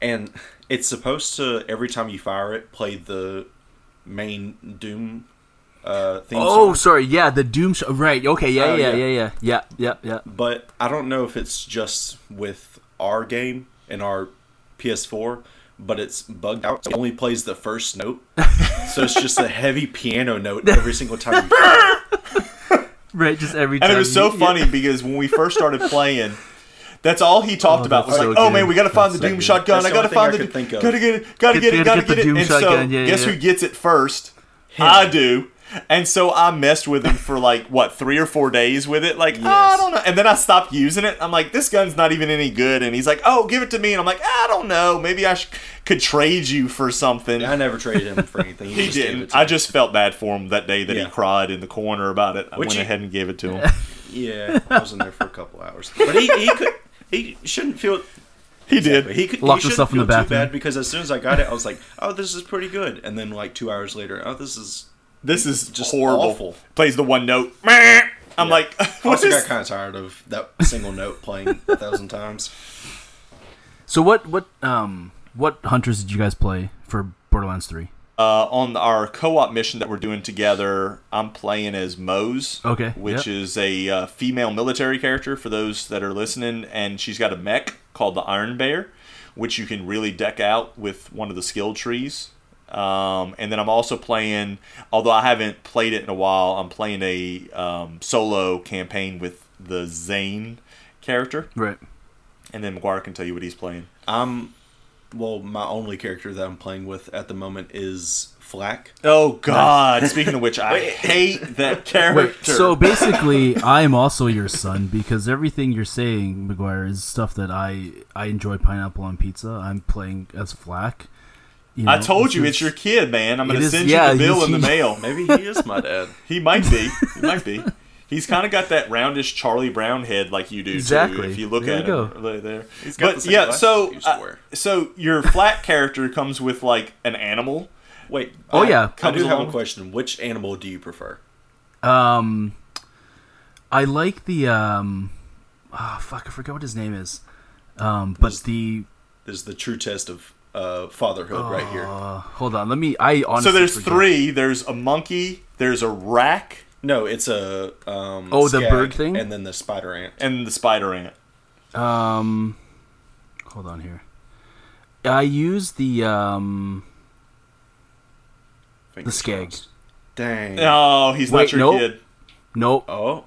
Speaker 2: and [LAUGHS] it's supposed to every time you fire it play the main Doom uh, theme
Speaker 3: Oh,
Speaker 2: song.
Speaker 3: sorry. Yeah, the Doom. Sh- right. Okay. Yeah.
Speaker 2: Oh,
Speaker 3: yeah.
Speaker 2: yeah.
Speaker 3: Yeah. Yeah. Yeah. Yeah. Yeah.
Speaker 2: but I don't know if it's just with our game and our PS4, but it's bugged out. It only plays the first note, [LAUGHS] so it's just a heavy piano note [LAUGHS] every single time.
Speaker 3: Right. Just every time.
Speaker 1: And it was so
Speaker 3: you-
Speaker 1: funny because when we first started playing, That's all he talked
Speaker 3: Oh,
Speaker 1: about. Was
Speaker 3: that's
Speaker 1: like,
Speaker 3: so
Speaker 1: oh man, we gotta find
Speaker 3: That's
Speaker 1: the
Speaker 3: so
Speaker 1: Doom
Speaker 3: good.
Speaker 1: shotgun.
Speaker 2: That's
Speaker 1: I gotta
Speaker 2: thing I
Speaker 1: find the
Speaker 2: think of.
Speaker 1: gotta get it, gotta
Speaker 3: Get-
Speaker 1: get it,
Speaker 3: gotta get the
Speaker 1: get it.
Speaker 3: Doom
Speaker 1: And
Speaker 3: shotgun.
Speaker 1: so,
Speaker 3: Yeah,
Speaker 1: guess
Speaker 3: yeah,
Speaker 1: who gets it first? I do. And so I messed with him for like what three or four days with it. Like "Ah, I don't know, and then I stopped using it. I'm like, this gun's not even any good. And he's like, oh, give it to me. And I'm like, I don't know. Maybe I sh- could trade you for something.
Speaker 2: I never traded him for anything.
Speaker 1: he
Speaker 2: just gave it
Speaker 1: didn't.
Speaker 2: to
Speaker 1: I
Speaker 2: me.
Speaker 1: just felt bad for him that day that
Speaker 2: Yeah.
Speaker 1: he cried in the corner about it. I
Speaker 2: Which
Speaker 1: went
Speaker 2: he-
Speaker 1: ahead and gave it to him. [LAUGHS]
Speaker 2: Yeah, I was in there for a couple hours, but he, he could he shouldn't feel.
Speaker 1: He did.
Speaker 2: He could
Speaker 3: Locked
Speaker 2: he
Speaker 3: himself in
Speaker 2: shouldn't
Speaker 3: the
Speaker 2: feel too bad because as soon as I got it, I was like, oh, this is pretty good, and then like two hours later, oh, this is.
Speaker 1: This is
Speaker 2: Just
Speaker 1: just horrible.
Speaker 2: awful.
Speaker 1: Plays the one note. Meh. I'm
Speaker 2: Yeah.
Speaker 1: like, [LAUGHS]
Speaker 2: I
Speaker 1: what
Speaker 2: also
Speaker 1: is?
Speaker 2: got kind of tired of that single note playing [LAUGHS] a thousand times.
Speaker 3: So what what um what hunters did you guys play for Borderlands Three?
Speaker 1: Uh, on our co-op mission that we're doing together, I'm playing as Moze.
Speaker 3: Okay,
Speaker 1: Which
Speaker 3: yep.
Speaker 1: is a uh, female military character for those that are listening, and she's got a mech called the Iron Bear, which you can really deck out with one of the skill trees. Um, and then I'm also playing, although I haven't played it in a while, I'm playing a um, solo campaign with the Zane character,
Speaker 3: Right.
Speaker 1: and then McGuire can tell you what he's playing.
Speaker 2: I'm, well, my only character that I'm playing with at the moment is Flack.
Speaker 1: Oh God! Speaking of which, I hate that [LAUGHS] character.
Speaker 3: Wait, so basically, I'm also your son because everything you're saying, McGuire, is stuff that I I enjoy pineapple on pizza. I'm playing as FL4K. You
Speaker 1: I told you
Speaker 3: is-
Speaker 1: it's your kid, man. I'm gonna
Speaker 3: It is-
Speaker 1: send
Speaker 3: yeah,
Speaker 1: you the bill in the
Speaker 3: he-
Speaker 1: mail. [LAUGHS]
Speaker 2: Maybe he is my dad. [LAUGHS]
Speaker 1: He might be. [LAUGHS] He might be. He's kind of got that roundish Charlie Brown head like you do too.
Speaker 3: Exactly.
Speaker 1: If you look
Speaker 3: There
Speaker 1: at
Speaker 3: you
Speaker 1: him
Speaker 3: go.
Speaker 1: right there.
Speaker 2: He's got
Speaker 1: but
Speaker 2: the same
Speaker 1: yeah, so
Speaker 2: he used to
Speaker 1: uh, so your flat character comes with like an animal.
Speaker 2: Wait.
Speaker 3: Oh,
Speaker 2: I-
Speaker 3: yeah.
Speaker 2: I
Speaker 1: Comes
Speaker 2: do have a question. Which animal do you prefer?
Speaker 3: Um, I like the um, oh fuck, I forget what his name is. Um, but
Speaker 2: This-
Speaker 3: the
Speaker 2: This is the true test of uh, fatherhood right here.
Speaker 3: uh, hold on, let me. I honestly
Speaker 1: so there's
Speaker 3: forget.
Speaker 1: three. There's a monkey. There's a rack
Speaker 2: No, it's a um,
Speaker 3: Oh, the bird thing?
Speaker 2: and then the spider ant.
Speaker 1: and the spider ant.
Speaker 3: Um, hold on here. I use the um
Speaker 2: Fingers
Speaker 3: skag.
Speaker 2: crossed. Dang.
Speaker 1: Oh, he's
Speaker 3: Wait,
Speaker 1: not your
Speaker 3: nope.
Speaker 1: kid.
Speaker 3: nope,
Speaker 2: Oh,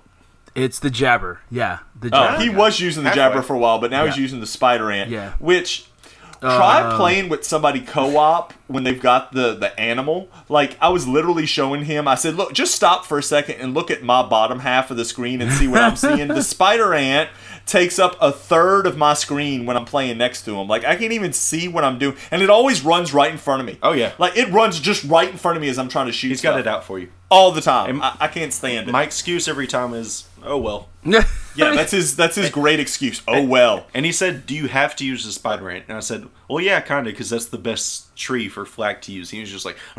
Speaker 3: it's the jabber. Yeah, the
Speaker 1: Oh,
Speaker 3: jabber.
Speaker 1: he was using the
Speaker 2: Halfway.
Speaker 1: jabber for a while, but now he's using the spider ant.
Speaker 3: Yeah.
Speaker 1: Which try
Speaker 3: Um,
Speaker 1: playing with somebody co-op when they've got the the animal. Like I was literally showing him. I said, "Look, just stop for a second and look at my bottom half of the screen and see what I'm seeing." The [LAUGHS] spider ant takes up a third of my screen when I'm playing next to him. Like I can't even see what I'm doing, and it always runs right in front of me.
Speaker 2: Oh, yeah.
Speaker 1: like it runs just right in front of me as I'm trying to shoot.
Speaker 2: he's got it out for you.
Speaker 1: all the time. I, I can't stand it.
Speaker 2: My excuse every time is, "Oh well." [LAUGHS]
Speaker 1: yeah, that's his. That's his great excuse. Oh well.
Speaker 2: And he said, "Do you have to use the spider ant?" And I said, "Well, yeah, kind of, because that's the best tree for FL4K to use." He was just like, [LAUGHS]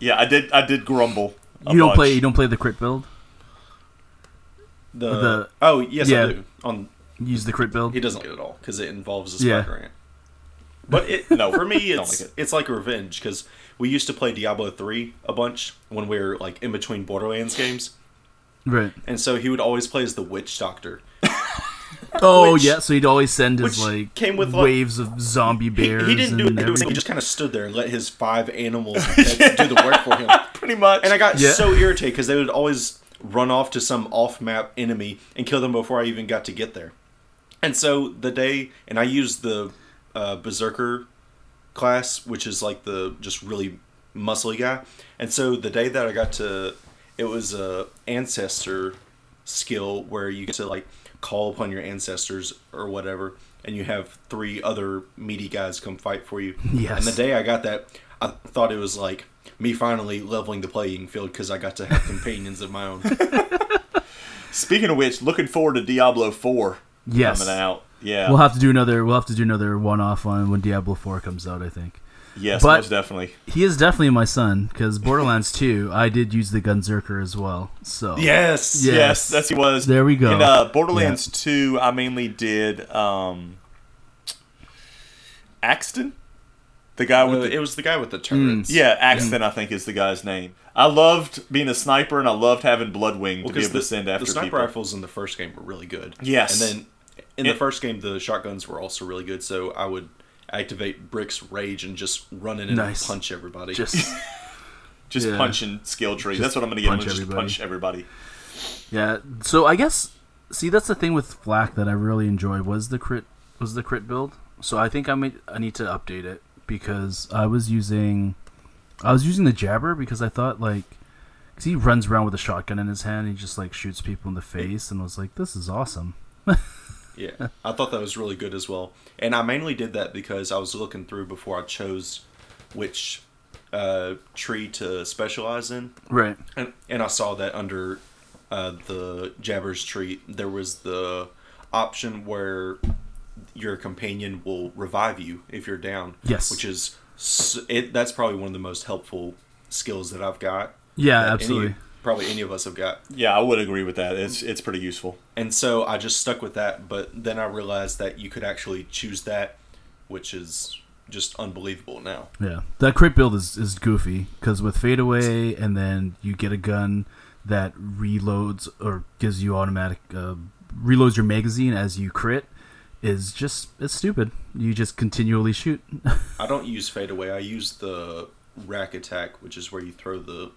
Speaker 1: Yeah, I did. I did grumble. a
Speaker 3: you don't
Speaker 1: bunch.
Speaker 3: play. You don't play the crit build.
Speaker 2: the,
Speaker 3: The-
Speaker 2: oh yes,
Speaker 3: yeah.
Speaker 2: I do. On
Speaker 3: Use the crit build.
Speaker 2: he doesn't like it at all because it involves a
Speaker 3: Yeah.
Speaker 2: spider ant. But it
Speaker 1: No,
Speaker 2: for me, it's
Speaker 1: like it.
Speaker 2: it's like revenge because we used to play Diablo three a bunch when we were like in between Borderlands games,
Speaker 3: Right.
Speaker 2: and so he would always play as the witch doctor. [LAUGHS]
Speaker 3: Oh
Speaker 2: Which-
Speaker 3: yeah, so he'd always send his like
Speaker 2: came with, like-
Speaker 3: waves of zombie bears.
Speaker 2: he didn't do it. He just kind of stood there and let his five animals pets [LAUGHS] do the work for him.
Speaker 1: Pretty much.
Speaker 2: And I got
Speaker 3: Yeah.
Speaker 2: so irritated because they would always run off to some off-map enemy and kill them before I even got to get there. And so the day, and I used the uh, Berserker class, which is like the just really muscly guy. And so the day that I got to, it was a ancestor skill where you get to like call upon your ancestors or whatever, and you have three other meaty guys come fight for you.
Speaker 3: Yes.
Speaker 2: And the day I got that, I thought it was like me finally leveling the playing field because I got to have companions of my own. [LAUGHS]
Speaker 1: Speaking of which, looking forward to Diablo Four
Speaker 3: Yes.
Speaker 1: coming out. Yeah.
Speaker 3: We'll have to do another. We'll have to do another one-off on when Diablo Four comes out. I think
Speaker 1: yes,
Speaker 3: but-
Speaker 1: most definitely.
Speaker 3: he is definitely my son because Borderlands Two, I did use the Gunzerker as well. So
Speaker 2: yes.
Speaker 1: Yes,
Speaker 3: Yes.
Speaker 1: that's he was.
Speaker 3: There we go.
Speaker 1: In uh, Borderlands Two, I mainly did um, Axton, the guy with
Speaker 2: Uh,
Speaker 1: the
Speaker 2: it was the guy with the turrets.
Speaker 1: yeah Axton. I think is the guy's name. I loved being a sniper, and I loved having Bloodwing to be
Speaker 2: because
Speaker 1: able
Speaker 2: the,
Speaker 1: to send after
Speaker 2: the sniper
Speaker 1: people.
Speaker 2: rifles in the first game were really good.
Speaker 1: Yes.
Speaker 2: and then in
Speaker 1: It-
Speaker 2: the first game, the shotguns were also really good. So I would activate Brick's rage and just run in and
Speaker 3: Nice.
Speaker 2: punch everybody.
Speaker 3: just [LAUGHS]
Speaker 1: Just
Speaker 3: Yeah.
Speaker 1: punching skill tree. That's what I'm gonna get. I'm
Speaker 3: punch
Speaker 1: gonna just punch everybody.
Speaker 3: yeah. So I guess See, that's the thing with FL4K that I really enjoyed was the crit was the crit build. So I think I may, I need to update it because I was using I was using the Jabber because I thought like cause he runs around with a shotgun in his hand, and he just like shoots people in the face, and was like, this is awesome. [LAUGHS]
Speaker 2: Yeah, I thought that was really good as well. And I mainly did that because I was looking through before I chose which uh, tree to specialize in,
Speaker 3: Right.
Speaker 2: and and I saw that under uh, the Jabber's tree there was the option where your companion will revive you if you're down.
Speaker 3: Yes.
Speaker 2: which is it. That's probably one of the most helpful skills that I've got.
Speaker 3: Yeah, absolutely.
Speaker 2: Any, probably any of us have got.
Speaker 1: Yeah, I would agree with that. It's it's pretty useful.
Speaker 2: And so I just stuck with that, but then I realized that you could actually choose that, which is just unbelievable now.
Speaker 3: Yeah, that crit build is, is goofy because with fadeaway and then you get a gun that reloads or gives you automatic uh, reloads your magazine as you crit is just it's stupid. You just continually shoot. [LAUGHS]
Speaker 2: I don't use fadeaway. I use the Rakk Attack, which is where you throw the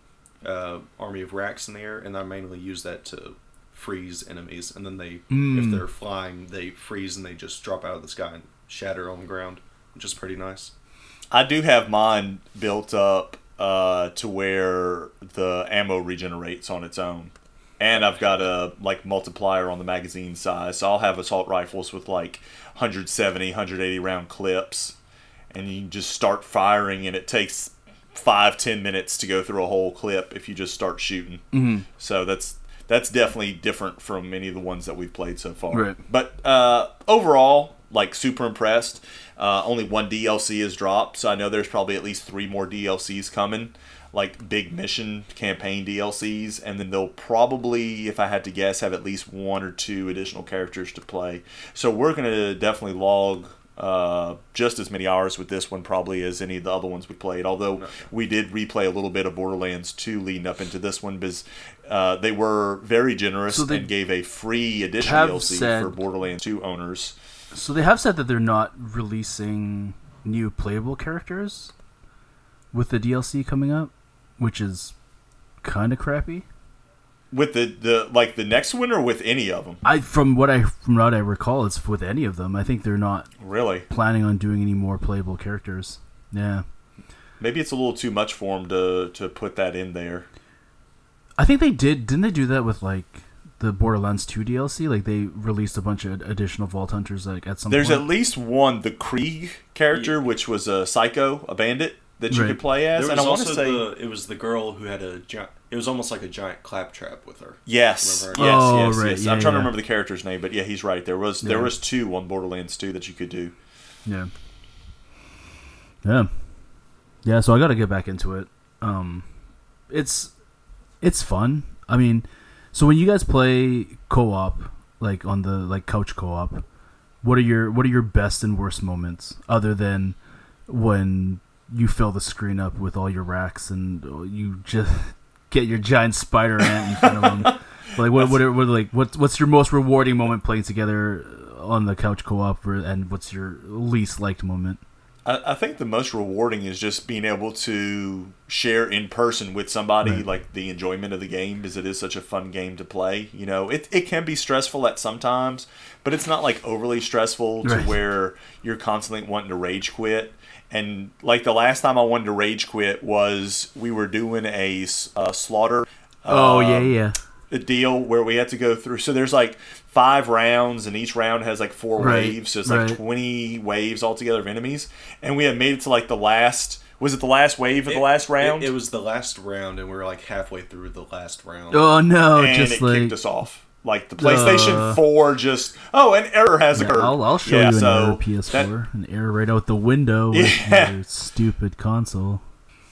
Speaker 2: uh, army of racks in the air, and I mainly use that to freeze enemies. And then they, if
Speaker 3: Mm.
Speaker 2: they're flying, they freeze and they just drop out of the sky and shatter on the ground, which is pretty nice.
Speaker 1: I do have mine built up uh, to where the ammo regenerates on its own. And I've got a like multiplier on the magazine size. So I'll have assault rifles with like 170, 180 round clips. And you just start firing and it takes five, ten minutes to go through a whole clip if you just start shooting.
Speaker 3: Mhm.
Speaker 1: So that's that's definitely different from many of the ones that we've played so far.
Speaker 3: Right.
Speaker 1: But uh, overall, like super impressed. Uh, only one DLC is dropped, so I know there's probably at least three more DLCs coming, like big mission campaign DLCs, and then they'll probably, if I had to guess, have at least one or two additional characters to play. So we're gonna definitely log. Uh, just as many hours with this one probably as any of the other ones we played. Although we did replay a little bit of Borderlands 2 leading up into this one because uh, they were very generous
Speaker 3: So
Speaker 1: and gave a free addition
Speaker 3: have
Speaker 1: DLC
Speaker 3: said-
Speaker 1: for Borderlands 2 owners.
Speaker 3: So they have said that they're not releasing new playable characters with the DLC coming up, which is kind of crappy.
Speaker 1: With the, the like the next one or with any of them?
Speaker 3: I from what I from what I recall, it's with any of them. I think they're not
Speaker 1: Really?
Speaker 3: planning on doing any more playable characters. Yeah,
Speaker 1: Maybe it's a little too much for them to to put that in there.
Speaker 3: I think they did. Didn't they do that with like the Borderlands 2 DLC? Like they released a bunch of additional Vault Hunters like at some
Speaker 1: There's
Speaker 3: point.
Speaker 1: at least one, the Krieg character, which was a psycho, a bandit that you
Speaker 3: Right.
Speaker 1: could play as,
Speaker 2: There
Speaker 1: and
Speaker 2: was
Speaker 1: I want to
Speaker 2: also
Speaker 1: say
Speaker 2: the it was the girl who had a giant. It was almost like a giant claptrap with her.
Speaker 1: yes, yes,
Speaker 3: Oh,
Speaker 1: yes,
Speaker 3: right,
Speaker 1: yes.
Speaker 3: yeah,
Speaker 1: I'm trying to remember the character's name, but yeah, he's right. There was there was two on Borderlands 2 that you could do.
Speaker 3: Yeah. Yeah. Yeah, so I got to get back into it. Um it's it's fun. I mean, so when you guys play co-op like on the like couch co-op, what are your what are your best and worst moments other than when you fill the screen up with all your racks and you just get your giant spider ant in front of them? [LAUGHS] Like what what, what like what's what's your most rewarding moment playing together on the couch co-op or, and what's your least liked moment?
Speaker 1: I, I think the most rewarding is just being able to share in person with somebody
Speaker 3: Right.
Speaker 1: like the enjoyment of the game because it is such a fun game to play. You know, it, it can be stressful at sometimes, but it's not like overly stressful to
Speaker 3: Right.
Speaker 1: where you're constantly wanting to rage quit. And like the last time I wanted to rage quit was we were doing a slaughter.
Speaker 3: Oh
Speaker 1: uh,
Speaker 3: yeah, yeah.
Speaker 1: a deal where we had to go through. So there's like five rounds, and each round has like four
Speaker 3: Right,
Speaker 1: waves. So it's like
Speaker 3: right.
Speaker 1: 20 waves altogether of enemies. And we had made it to like the last. Was it the last wave of the last round?
Speaker 2: It, it was the last round, and we were like halfway through the last round.
Speaker 3: Oh no,
Speaker 1: and
Speaker 3: just
Speaker 1: it
Speaker 3: like
Speaker 1: kicked us off. Like the PlayStation
Speaker 3: Uh.
Speaker 1: 4 just oh an error has
Speaker 3: Yeah,
Speaker 1: occurred.
Speaker 3: I'll, I'll show
Speaker 1: Yeah,
Speaker 3: you an
Speaker 1: so
Speaker 3: error PS4,
Speaker 1: that-
Speaker 3: an error right out the window with [LAUGHS]
Speaker 1: Yeah.
Speaker 3: your stupid console.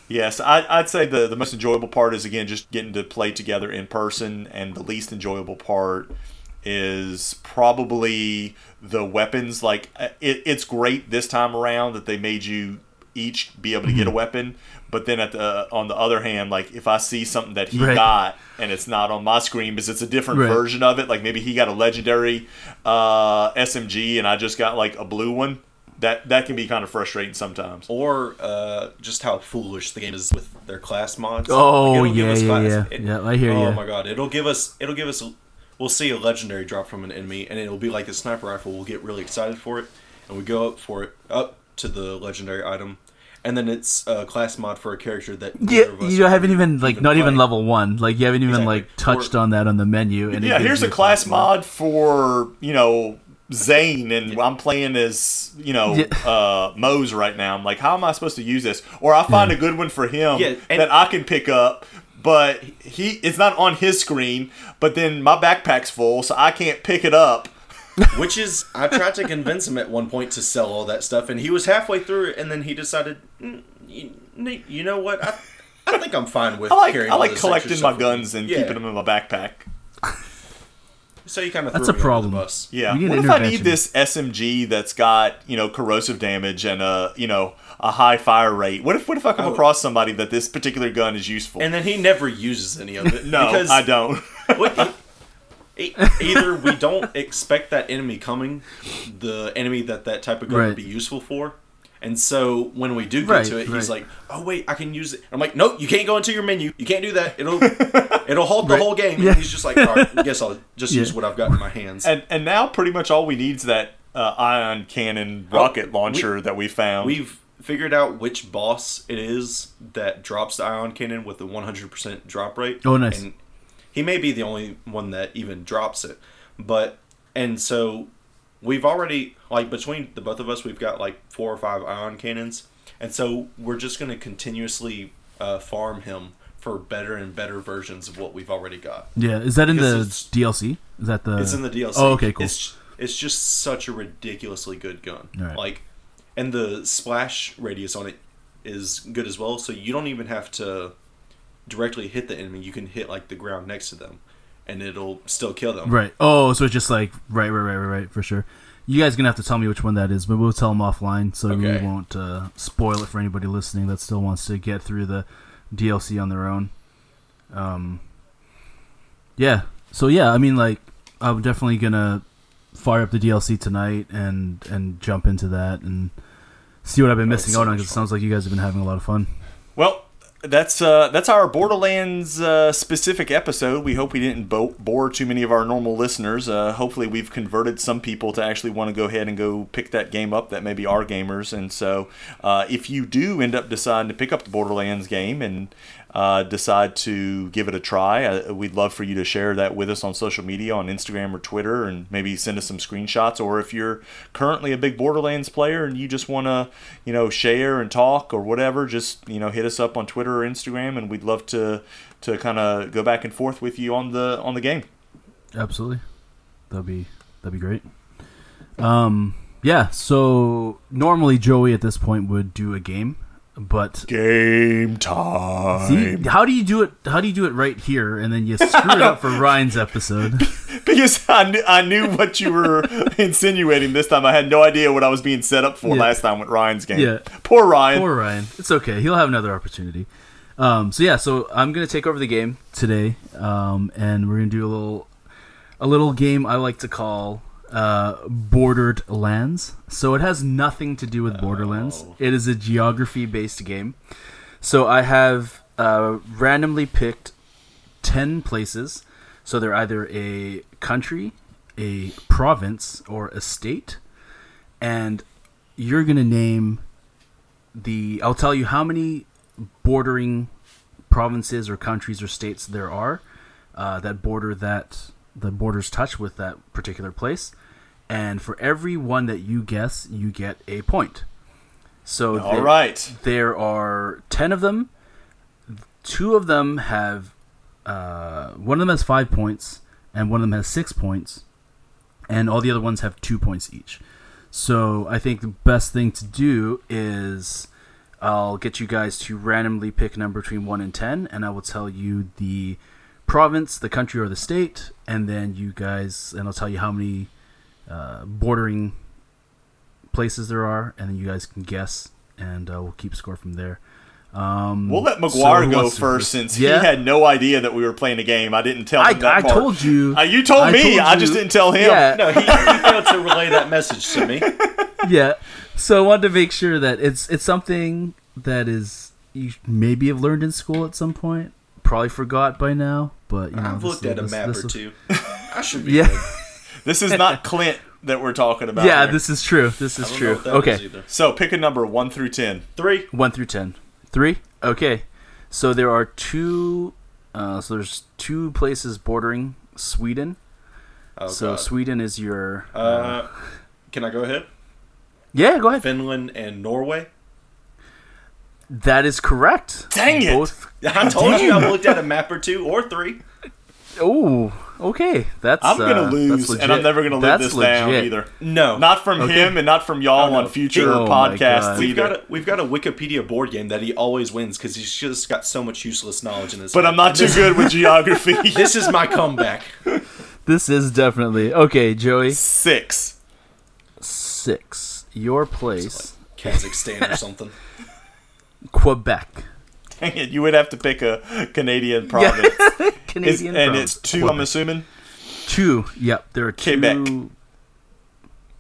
Speaker 1: Yes, I, I'd say the, the most enjoyable part is again just getting to play together in person, and the least enjoyable part is probably the weapons. Like uh, it, it's great this time around that they made you each be able to
Speaker 3: Mm-hmm.
Speaker 1: get a weapon, but then at the on the other hand, like if I see something that he
Speaker 3: Right.
Speaker 1: got and it's not on my screen because it's a different
Speaker 3: Right.
Speaker 1: version of it, like maybe he got a legendary uh, SMG and I just got like a blue one. That that can be kind of frustrating sometimes.
Speaker 2: Or uh, just how foolish the game is with their class mods.
Speaker 3: Oh,
Speaker 2: Like, it'll give
Speaker 3: yeah,
Speaker 2: us
Speaker 3: yeah,
Speaker 2: class-
Speaker 3: yeah.
Speaker 2: it-
Speaker 3: Yeah, I hear
Speaker 2: oh
Speaker 3: ya.
Speaker 2: my god, it'll give us it'll give us we'll see a legendary drop from an enemy, and it'll be like a sniper rifle. We'll get really excited for it, and we go up for it up to the legendary item, and then it's a class mod for a character that
Speaker 3: Yeah,
Speaker 2: of us
Speaker 3: you haven't even like
Speaker 2: even
Speaker 3: not even level one. Like you haven't even
Speaker 2: Exactly.
Speaker 3: like touched
Speaker 2: Or-
Speaker 3: on that on the menu. And
Speaker 1: yeah, here's a class mod for you know Zane, and I'm playing as you know
Speaker 3: Yeah.
Speaker 1: uh, Moze right now. I'm like, how am I supposed to use this? Or I find a good one for him
Speaker 2: Yeah, and-
Speaker 1: that I can pick up. But he, it's not on his screen. But then my backpack's full, so I can't pick it up.
Speaker 2: Which is, I tried to convince him at one point to sell all that stuff, and he was halfway through it, and then he decided, "Mm, you, you know what? I, I think I'm fine with [LAUGHS]
Speaker 1: I like,
Speaker 2: carrying
Speaker 1: I
Speaker 2: all
Speaker 1: like
Speaker 2: this
Speaker 1: collecting my
Speaker 2: stuff with me."
Speaker 1: guns and
Speaker 2: Yeah.
Speaker 1: keeping them in my backpack. [LAUGHS]
Speaker 2: So you kind of
Speaker 3: That's
Speaker 2: threw
Speaker 3: a problem.
Speaker 2: The bus.
Speaker 1: Yeah. What if I need this SMG that's got you know corrosive damage and a you know a high fire rate? What if what if I come
Speaker 2: Oh.
Speaker 1: across somebody that this particular gun is useful?
Speaker 2: And then he never uses any of it. [LAUGHS]
Speaker 1: no,
Speaker 2: because
Speaker 1: I don't.
Speaker 2: what- either we don't expect that enemy coming, the enemy that that type of gun
Speaker 3: Right.
Speaker 2: would be useful for. And so when we do get
Speaker 3: Right,
Speaker 2: to it, he's like, "Oh wait, I can use it." I'm like, "Nope, you can't go into your menu. You can't do that. It'll [LAUGHS] it'll halt the
Speaker 3: Right.
Speaker 2: whole game."
Speaker 3: Yeah.
Speaker 2: And he's just like, "All right, I guess I'll just
Speaker 3: Yeah.
Speaker 2: use what I've got in my hands."
Speaker 1: and and now pretty much all we need is that uh, ion cannon rocket launcher that we found.
Speaker 2: We've figured out which boss it is that drops the ion cannon with the 100% drop rate.
Speaker 3: Oh, nice.
Speaker 2: And he may be the only one that even drops it. But, and so we've already, like, between the both of us, we've got like four or five ion cannons. And so we're just going to continuously uh, farm him for better and better versions of what we've already got.
Speaker 3: Yeah, is that in the DLC? Is that the?
Speaker 2: It's in the DLC.
Speaker 3: Oh, okay, cool.
Speaker 2: It's it's just such a ridiculously good gun.
Speaker 3: Alright.
Speaker 2: Like, and the splash radius on it is good as well. So you don't even have to directly hit the enemy. You can hit like the ground next to them, and it'll still kill them.
Speaker 3: Right. Oh, so it's just like right, right, right, right, right, for sure. You guys gonna have to tell me which one that is, but we'll tell them offline, so we won't uh, spoil it for anybody listening that still wants to get through the DLC on their own. Um. Yeah. So yeah, I mean, like, I'm definitely gonna fire up the DLC tonight and and jump into that and see what I've been
Speaker 2: Oh,
Speaker 3: missing out on. Because it sounds like you guys have been having a lot of fun.
Speaker 1: Well, that's uh, that's our Borderlands uh, specific episode. We hope we didn't bo- bore too many of our normal listeners. Uh, hopefully, we've converted some people to actually want to go ahead and go pick that game up that maybe are gamers. And so, uh, if you do end up deciding to pick up the Borderlands game and uh, decide to give it a try, uh, we'd love for you to share that with us on social media, on Instagram or Twitter, and maybe send us some screenshots. Or if you're currently a big Borderlands player and you just want to, you know, share and talk or whatever, just you know, hit us up on Twitter or Instagram, and we'd love to to kind of go back and forth with you on the on the game.
Speaker 3: Absolutely. That'd be that'd be great. Um yeah, so normally Joey at this point would do a game, but
Speaker 1: Game time.
Speaker 3: see, how do you do it how do you do it right here and then you screw it up for [LAUGHS] Ryan's episode? [LAUGHS]
Speaker 1: Because I knew, I knew what you were [LAUGHS] insinuating this time. I had no idea what I was being set up for
Speaker 3: Yeah.
Speaker 1: last time with Ryan's game.
Speaker 3: Yeah.
Speaker 1: Poor Ryan.
Speaker 3: Poor Ryan. It's okay. He'll have another opportunity. Um, so yeah, so I'm gonna take over the game today, um, and we're gonna do a little, a little game I like to call uh, Bordered Lands. So it has nothing to do with Borderlands.
Speaker 2: Oh.
Speaker 3: It is a geography-based game. So I have uh, randomly picked ten places. So they're either a country, a province, or a state, and you're gonna name the I'll tell you how many bordering provinces or countries or states there are uh, that border that the borders touch with that particular place, and for every one that you guess, you get a point. So
Speaker 1: All
Speaker 3: there,
Speaker 1: right.
Speaker 3: there are ten of them. Two of them have uh, one of them has five points, and one of them has six points, and all the other ones have two points each. So I think the best thing to do is I'll get you guys to randomly pick a number between 1 and 10, and I will tell you the province, the country, or the state, and then you guys, and I'll tell you how many uh, bordering places there are, and then you guys can guess, and uh, we'll keep score from there. Um,
Speaker 1: We'll let McGuire
Speaker 3: who
Speaker 1: go
Speaker 3: wants to
Speaker 1: first since
Speaker 3: Yeah?
Speaker 1: he had no idea that we were playing a game. I didn't tell
Speaker 3: I,
Speaker 1: him that
Speaker 3: I
Speaker 1: part.
Speaker 3: told you.
Speaker 1: Uh, you told
Speaker 3: I
Speaker 1: me.
Speaker 3: told
Speaker 1: I just
Speaker 3: you.
Speaker 1: didn't tell him.
Speaker 3: Yeah.
Speaker 2: No, he, he failed to relay that message to me. [LAUGHS]
Speaker 3: yeah. So I wanted to make sure that it's it's something that is you maybe have learned in school at some point. Probably forgot by now, but you know,
Speaker 2: I've looked
Speaker 3: is-
Speaker 2: at a map or two. [LAUGHS] I should be
Speaker 3: Yeah.
Speaker 2: good. [LAUGHS]
Speaker 1: This is not Clint that we're talking about.
Speaker 3: yeah,
Speaker 1: here.
Speaker 3: this is true. This is true.
Speaker 2: what that is
Speaker 3: Okay.
Speaker 1: So pick a number one through ten.
Speaker 2: Three.
Speaker 3: One through ten. Three. Okay. So there are two. Uh, so there's two places bordering Sweden.
Speaker 2: Oh,
Speaker 3: so
Speaker 2: God.
Speaker 3: Sweden is your.
Speaker 2: Uh, can I go ahead?
Speaker 3: yeah, go ahead.
Speaker 2: Finland and Norway.
Speaker 3: That is correct.
Speaker 1: Dang it.
Speaker 3: Both.
Speaker 2: I told you I looked at a map or two or three.
Speaker 3: Oh, okay. That's.
Speaker 1: I'm gonna
Speaker 3: uh, that's
Speaker 1: lose, and I'm never gonna live
Speaker 3: That's
Speaker 1: this down either.
Speaker 2: No,
Speaker 1: Not from
Speaker 3: Okay.
Speaker 1: him, and not from y'all
Speaker 2: Oh, no.
Speaker 1: on future
Speaker 3: Oh
Speaker 1: podcasts
Speaker 2: We've
Speaker 1: either.
Speaker 2: got a we've got a Wikipedia board game that he always wins because he's just got so much useless knowledge in his.
Speaker 1: but
Speaker 2: head.
Speaker 1: I'm not too good with [LAUGHS] geography. [LAUGHS]
Speaker 2: This is my comeback.
Speaker 3: This is definitely okay, Joey.
Speaker 1: Six.
Speaker 3: Six. Your place,
Speaker 2: Kazakhstan or something. [LAUGHS]
Speaker 3: Quebec.
Speaker 1: Dang it, you would have to pick a Canadian province. [LAUGHS] Is-
Speaker 3: Canadian.
Speaker 1: and
Speaker 3: province.
Speaker 1: it's two, I'm assuming.
Speaker 3: Two. Yep, there are two.
Speaker 1: Quebec.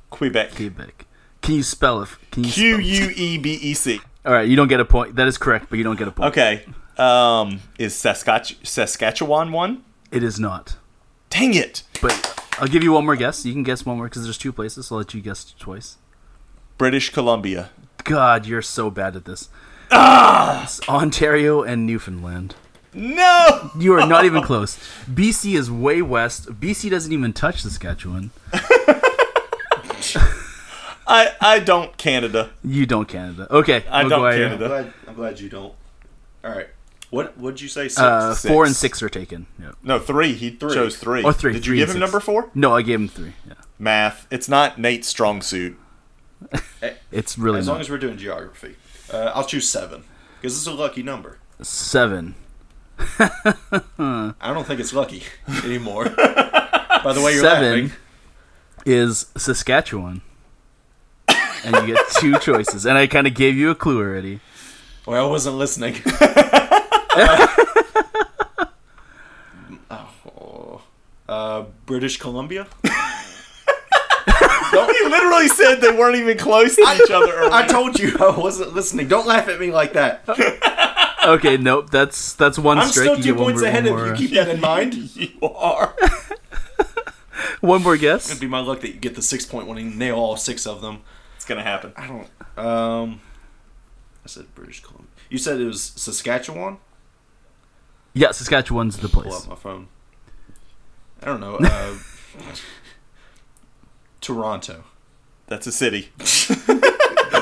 Speaker 1: Quebec.
Speaker 3: Quebec. Can you spell it? Can you
Speaker 1: Q U E B E C.
Speaker 3: All right, you don't get a point. That is correct, but you don't get a point.
Speaker 1: Okay. Um, is Saskatch- Saskatchewan one?
Speaker 3: It is not.
Speaker 1: Dang it.
Speaker 3: But I'll give you one more guess. You can guess one more because there's two places. I'll let you guess twice.
Speaker 1: British Columbia.
Speaker 3: God, you're so bad at this. Ah! Ontario and Newfoundland.
Speaker 1: No.
Speaker 3: You are not even close. BC is way west. BC doesn't even touch Saskatchewan. [LAUGHS]
Speaker 1: I I don't Canada.
Speaker 3: You don't Canada. Okay,
Speaker 1: I don't Canada.
Speaker 2: I'm glad, I'm glad you don't. All right. What what'd you say? Six?
Speaker 3: Uh,
Speaker 1: Six.
Speaker 3: four and six are taken. Yep.
Speaker 1: No, three. He
Speaker 2: Three.
Speaker 1: chose three.
Speaker 3: Oh, three.
Speaker 1: Did
Speaker 3: Three
Speaker 1: you give him
Speaker 3: six.
Speaker 1: number four?
Speaker 3: No, I gave him three. Yeah.
Speaker 1: Math. It's not Nate's strong suit. [LAUGHS]
Speaker 3: It's really
Speaker 2: as
Speaker 3: not.
Speaker 2: long as we're doing geography, uh, I'll choose seven because it's a lucky number.
Speaker 3: seven. [LAUGHS]
Speaker 2: I don't think it's lucky [LAUGHS] anymore. By the way, you're
Speaker 3: Seven
Speaker 2: laughing.
Speaker 3: is Saskatchewan. and you get two [LAUGHS] choices. And I kind of gave you a clue already.
Speaker 2: Well, I wasn't listening. oh, uh, British Columbia.
Speaker 1: He literally said they weren't even close to each other. Earlier.
Speaker 2: I told you I wasn't listening. Don't laugh at me like that. [LAUGHS]
Speaker 3: Okay, nope. That's that's one
Speaker 2: I'm
Speaker 3: strike.
Speaker 2: still two points
Speaker 3: more,
Speaker 2: ahead
Speaker 3: one
Speaker 2: of you. Keep that in mind. [LAUGHS]
Speaker 1: you are. [LAUGHS]
Speaker 3: one more guess.
Speaker 2: It'd be my luck that you get the six point one and nail all six of them.
Speaker 1: It's gonna happen.
Speaker 2: I don't. Um, I said British Columbia. You said it was Saskatchewan.
Speaker 3: Yeah, Saskatchewan's the place.
Speaker 2: Pull
Speaker 3: place.
Speaker 2: up my phone. I don't know. Uh, Toronto.
Speaker 1: That's a city. [LAUGHS]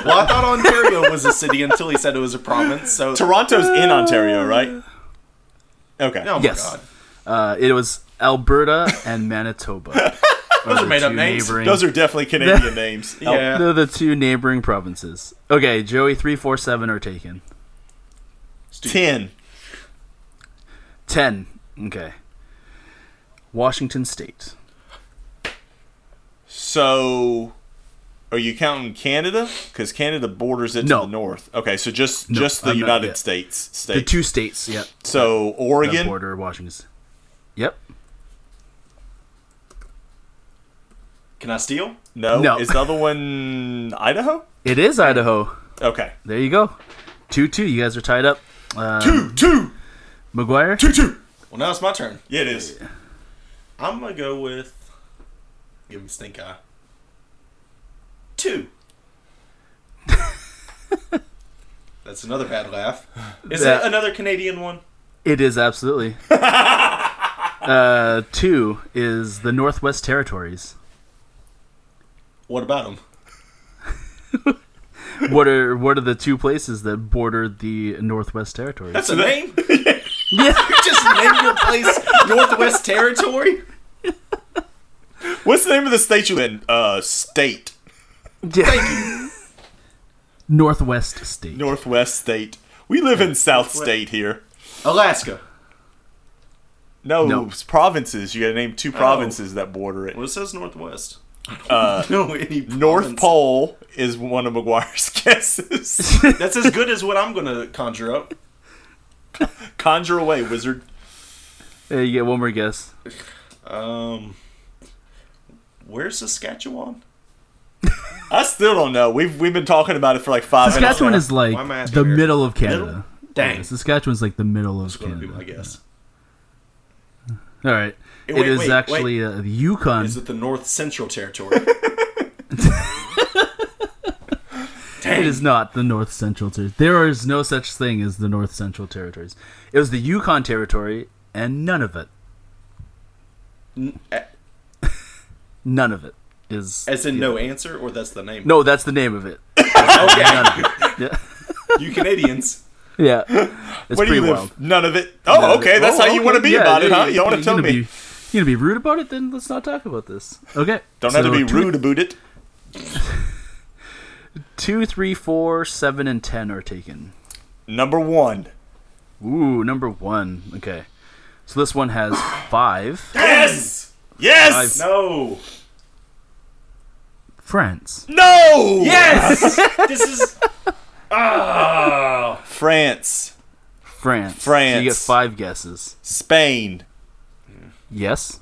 Speaker 2: Well, I thought Ontario was a city until he said it was a province. So
Speaker 1: Toronto's in Ontario, right? Okay.
Speaker 2: Oh my
Speaker 3: Yes.
Speaker 2: god.
Speaker 3: Uh, it was Alberta and Manitoba. [LAUGHS]
Speaker 2: Those are made up names.
Speaker 3: Neighboring,
Speaker 1: Those are definitely Canadian [LAUGHS] names. Oh,
Speaker 2: Yeah.
Speaker 3: they're the two neighboring provinces. Okay, Joey, three, four, seven are taken.
Speaker 1: Ten.
Speaker 3: Ten. Okay. Washington State.
Speaker 1: So, are you counting Canada? Because Canada borders it
Speaker 3: No.
Speaker 1: to the north. Okay, so just
Speaker 3: No,
Speaker 1: just the
Speaker 3: I'm
Speaker 1: United
Speaker 3: States,
Speaker 1: States
Speaker 3: The two states. Yep.
Speaker 1: so
Speaker 3: That
Speaker 1: Oregon.
Speaker 3: border Washington. Yep.
Speaker 2: Can I steal?
Speaker 1: No.
Speaker 3: No.
Speaker 1: Is the other one Idaho?
Speaker 3: It is Idaho.
Speaker 1: Okay.
Speaker 3: There you go. Two two. You guys are tied up. Um,
Speaker 1: Two, two,
Speaker 3: McGuire.
Speaker 1: two, two.
Speaker 2: Well, now it's my turn.
Speaker 1: Yeah, it is.
Speaker 2: I'm gonna go with. Give me stink eye. Two. That's another bad laugh. Is
Speaker 3: That-
Speaker 2: it another Canadian one?
Speaker 3: It is absolutely. [LAUGHS] uh, two is the Northwest Territories.
Speaker 2: What about them? [LAUGHS]
Speaker 3: What are what are the two places that border the Northwest Territories?
Speaker 2: That's a name. [LAUGHS]
Speaker 3: yeah.
Speaker 2: You just name your place Northwest Territory.
Speaker 1: What's the name of the state you in? Uh, state.
Speaker 3: yeah. Thank you. [LAUGHS] Northwest State.
Speaker 1: Northwest state. We live in South
Speaker 2: Northwest-
Speaker 1: state here.
Speaker 2: Alaska.
Speaker 1: No,
Speaker 3: No.
Speaker 1: it's provinces. You gotta name two provinces that border it.
Speaker 2: Well, it says Northwest.
Speaker 1: Uh, [LAUGHS]
Speaker 2: No, any
Speaker 1: North. Pole is one of McGuire's [LAUGHS] guesses.
Speaker 2: That's as good as what I'm gonna conjure up.
Speaker 1: Conjure away, wizard.
Speaker 3: Hey, you get one more guess.
Speaker 2: Um, where's Saskatchewan? [LAUGHS]
Speaker 1: I still don't know. We've we've been talking about it for like five
Speaker 3: Saskatchewan
Speaker 1: minutes.
Speaker 3: is like
Speaker 2: Why am I asking
Speaker 3: the
Speaker 2: her?
Speaker 3: middle of Canada.
Speaker 2: Dang.
Speaker 3: Yeah, Saskatchewan's like the middle of
Speaker 2: That's
Speaker 3: Canada.
Speaker 2: be my guess.
Speaker 3: All right.
Speaker 2: Wait,
Speaker 3: it is
Speaker 2: wait,
Speaker 3: actually uh, the Yukon.
Speaker 2: Is it the North Central Territory? [LAUGHS]
Speaker 3: It is not the North Central Territory. There is no such thing as the North Central Territories. It was the Yukon Territory, and none of it,
Speaker 2: N- a-
Speaker 3: none of it is.
Speaker 2: As in no answer, or that's the name?
Speaker 3: No, that's the name of it. [LAUGHS]
Speaker 2: Okay.
Speaker 3: None of it. Yeah, [LAUGHS]
Speaker 2: you Canadians.
Speaker 3: yeah. It's [LAUGHS]
Speaker 1: Where do you live?
Speaker 3: wild.
Speaker 1: None of it. Oh,
Speaker 3: None
Speaker 1: okay.
Speaker 3: it.
Speaker 1: That's
Speaker 2: Oh,
Speaker 1: how you want to be
Speaker 3: Yeah,
Speaker 1: about it,
Speaker 3: yeah,
Speaker 1: huh? You want to tell me?
Speaker 3: Be, you gonna be rude about it? Then let's not talk about this. Okay.
Speaker 1: Don't have to be
Speaker 3: two-
Speaker 1: rude about it.
Speaker 3: Two, three, four, seven, and ten are taken.
Speaker 1: Number one.
Speaker 3: Ooh, number one. Okay. So this one has five.
Speaker 1: Yes. Yes.
Speaker 2: No.
Speaker 3: France.
Speaker 1: No.
Speaker 2: Yes. [LAUGHS] this is. Ah.
Speaker 1: France.
Speaker 3: France. So
Speaker 1: France.
Speaker 3: you get five guesses.
Speaker 1: Spain.
Speaker 3: Yes.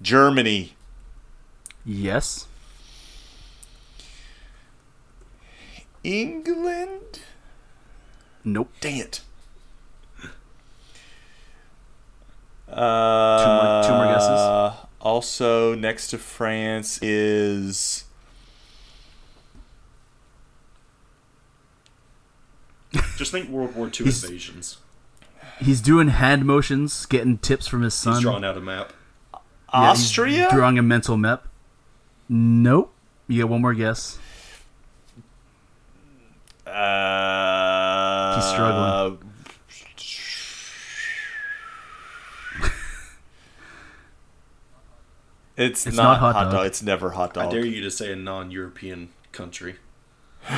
Speaker 1: Germany.
Speaker 3: Yes.
Speaker 1: England.
Speaker 3: Nope.
Speaker 1: Dang it. Uh,
Speaker 3: Two more- two more guesses.
Speaker 1: Also, next to France is
Speaker 2: Just think World War II
Speaker 3: He's-
Speaker 2: invasions.
Speaker 3: He's doing hand motions, getting tips from his son.
Speaker 2: He's drawing out a map.
Speaker 3: Yeah, he's
Speaker 1: Austria.
Speaker 3: Drawing a mental map. Nope. You get one more guess.
Speaker 1: Uh,
Speaker 3: He's struggling.
Speaker 1: It's,
Speaker 3: It's
Speaker 1: not,
Speaker 3: not
Speaker 1: hot,
Speaker 3: hot
Speaker 1: dog.
Speaker 3: dog.
Speaker 1: It's never hot dog.
Speaker 2: I dare you to say a non-European country. [LAUGHS]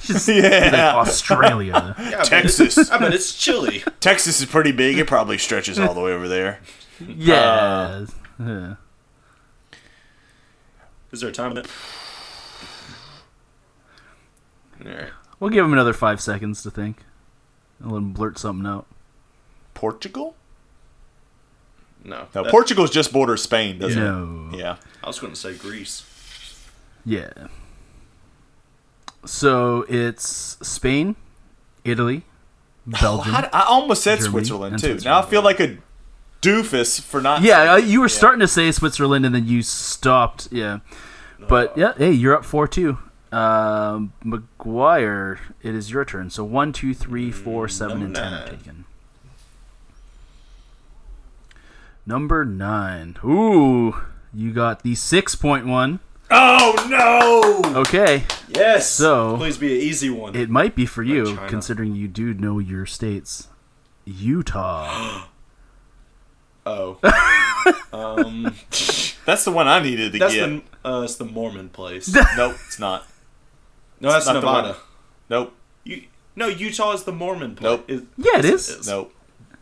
Speaker 3: Just
Speaker 1: Yeah.
Speaker 3: like Australia. [LAUGHS]
Speaker 2: Yeah,
Speaker 1: Texas.
Speaker 2: I bet it's chilly. [LAUGHS]
Speaker 1: Texas is pretty big. It probably stretches all the way over there.
Speaker 3: yeah. Yeah.
Speaker 2: Is there a time limit? All right.
Speaker 3: We'll give him another five seconds to think. And let him blurt something out.
Speaker 1: Portugal?
Speaker 2: No.
Speaker 1: No,
Speaker 2: That-
Speaker 1: Portugal's just borders Spain, doesn't
Speaker 3: No.
Speaker 1: it? Yeah.
Speaker 2: I was going to say Greece.
Speaker 3: Yeah. So it's Spain, Italy, Belgium.
Speaker 1: Oh, How d- I almost said
Speaker 3: Germany
Speaker 1: Switzerland too.
Speaker 3: Switzerland,
Speaker 1: Now I feel like a doofus for not.
Speaker 3: yeah, uh, you were
Speaker 1: Yeah.
Speaker 3: starting to say Switzerland and then you stopped. Yeah. But yeah, hey, you're up 4 2. Um, McGuire, it is your turn. So one, two, three, four, seven, and
Speaker 2: number
Speaker 3: 10 are taken. Number 9. Ooh, you got the 6.1.
Speaker 1: Oh no!
Speaker 3: Okay.
Speaker 2: Yes.
Speaker 3: So-
Speaker 2: please be an easy one.
Speaker 3: It might be for you,
Speaker 2: China.
Speaker 3: considering you do know your states. Utah. [GASPS]
Speaker 2: oh. um, [LAUGHS]
Speaker 1: That's the one I needed to
Speaker 2: that's
Speaker 1: get.
Speaker 2: the uh, it's the Mormon place. [LAUGHS]
Speaker 1: Nope, it's not.
Speaker 2: No, that's
Speaker 1: not
Speaker 2: Nevada.
Speaker 1: Nope,
Speaker 2: You, no, Utah is the Mormon place.
Speaker 1: Nope.
Speaker 2: It-
Speaker 3: Yeah, it
Speaker 2: yes,
Speaker 3: is.
Speaker 1: nope.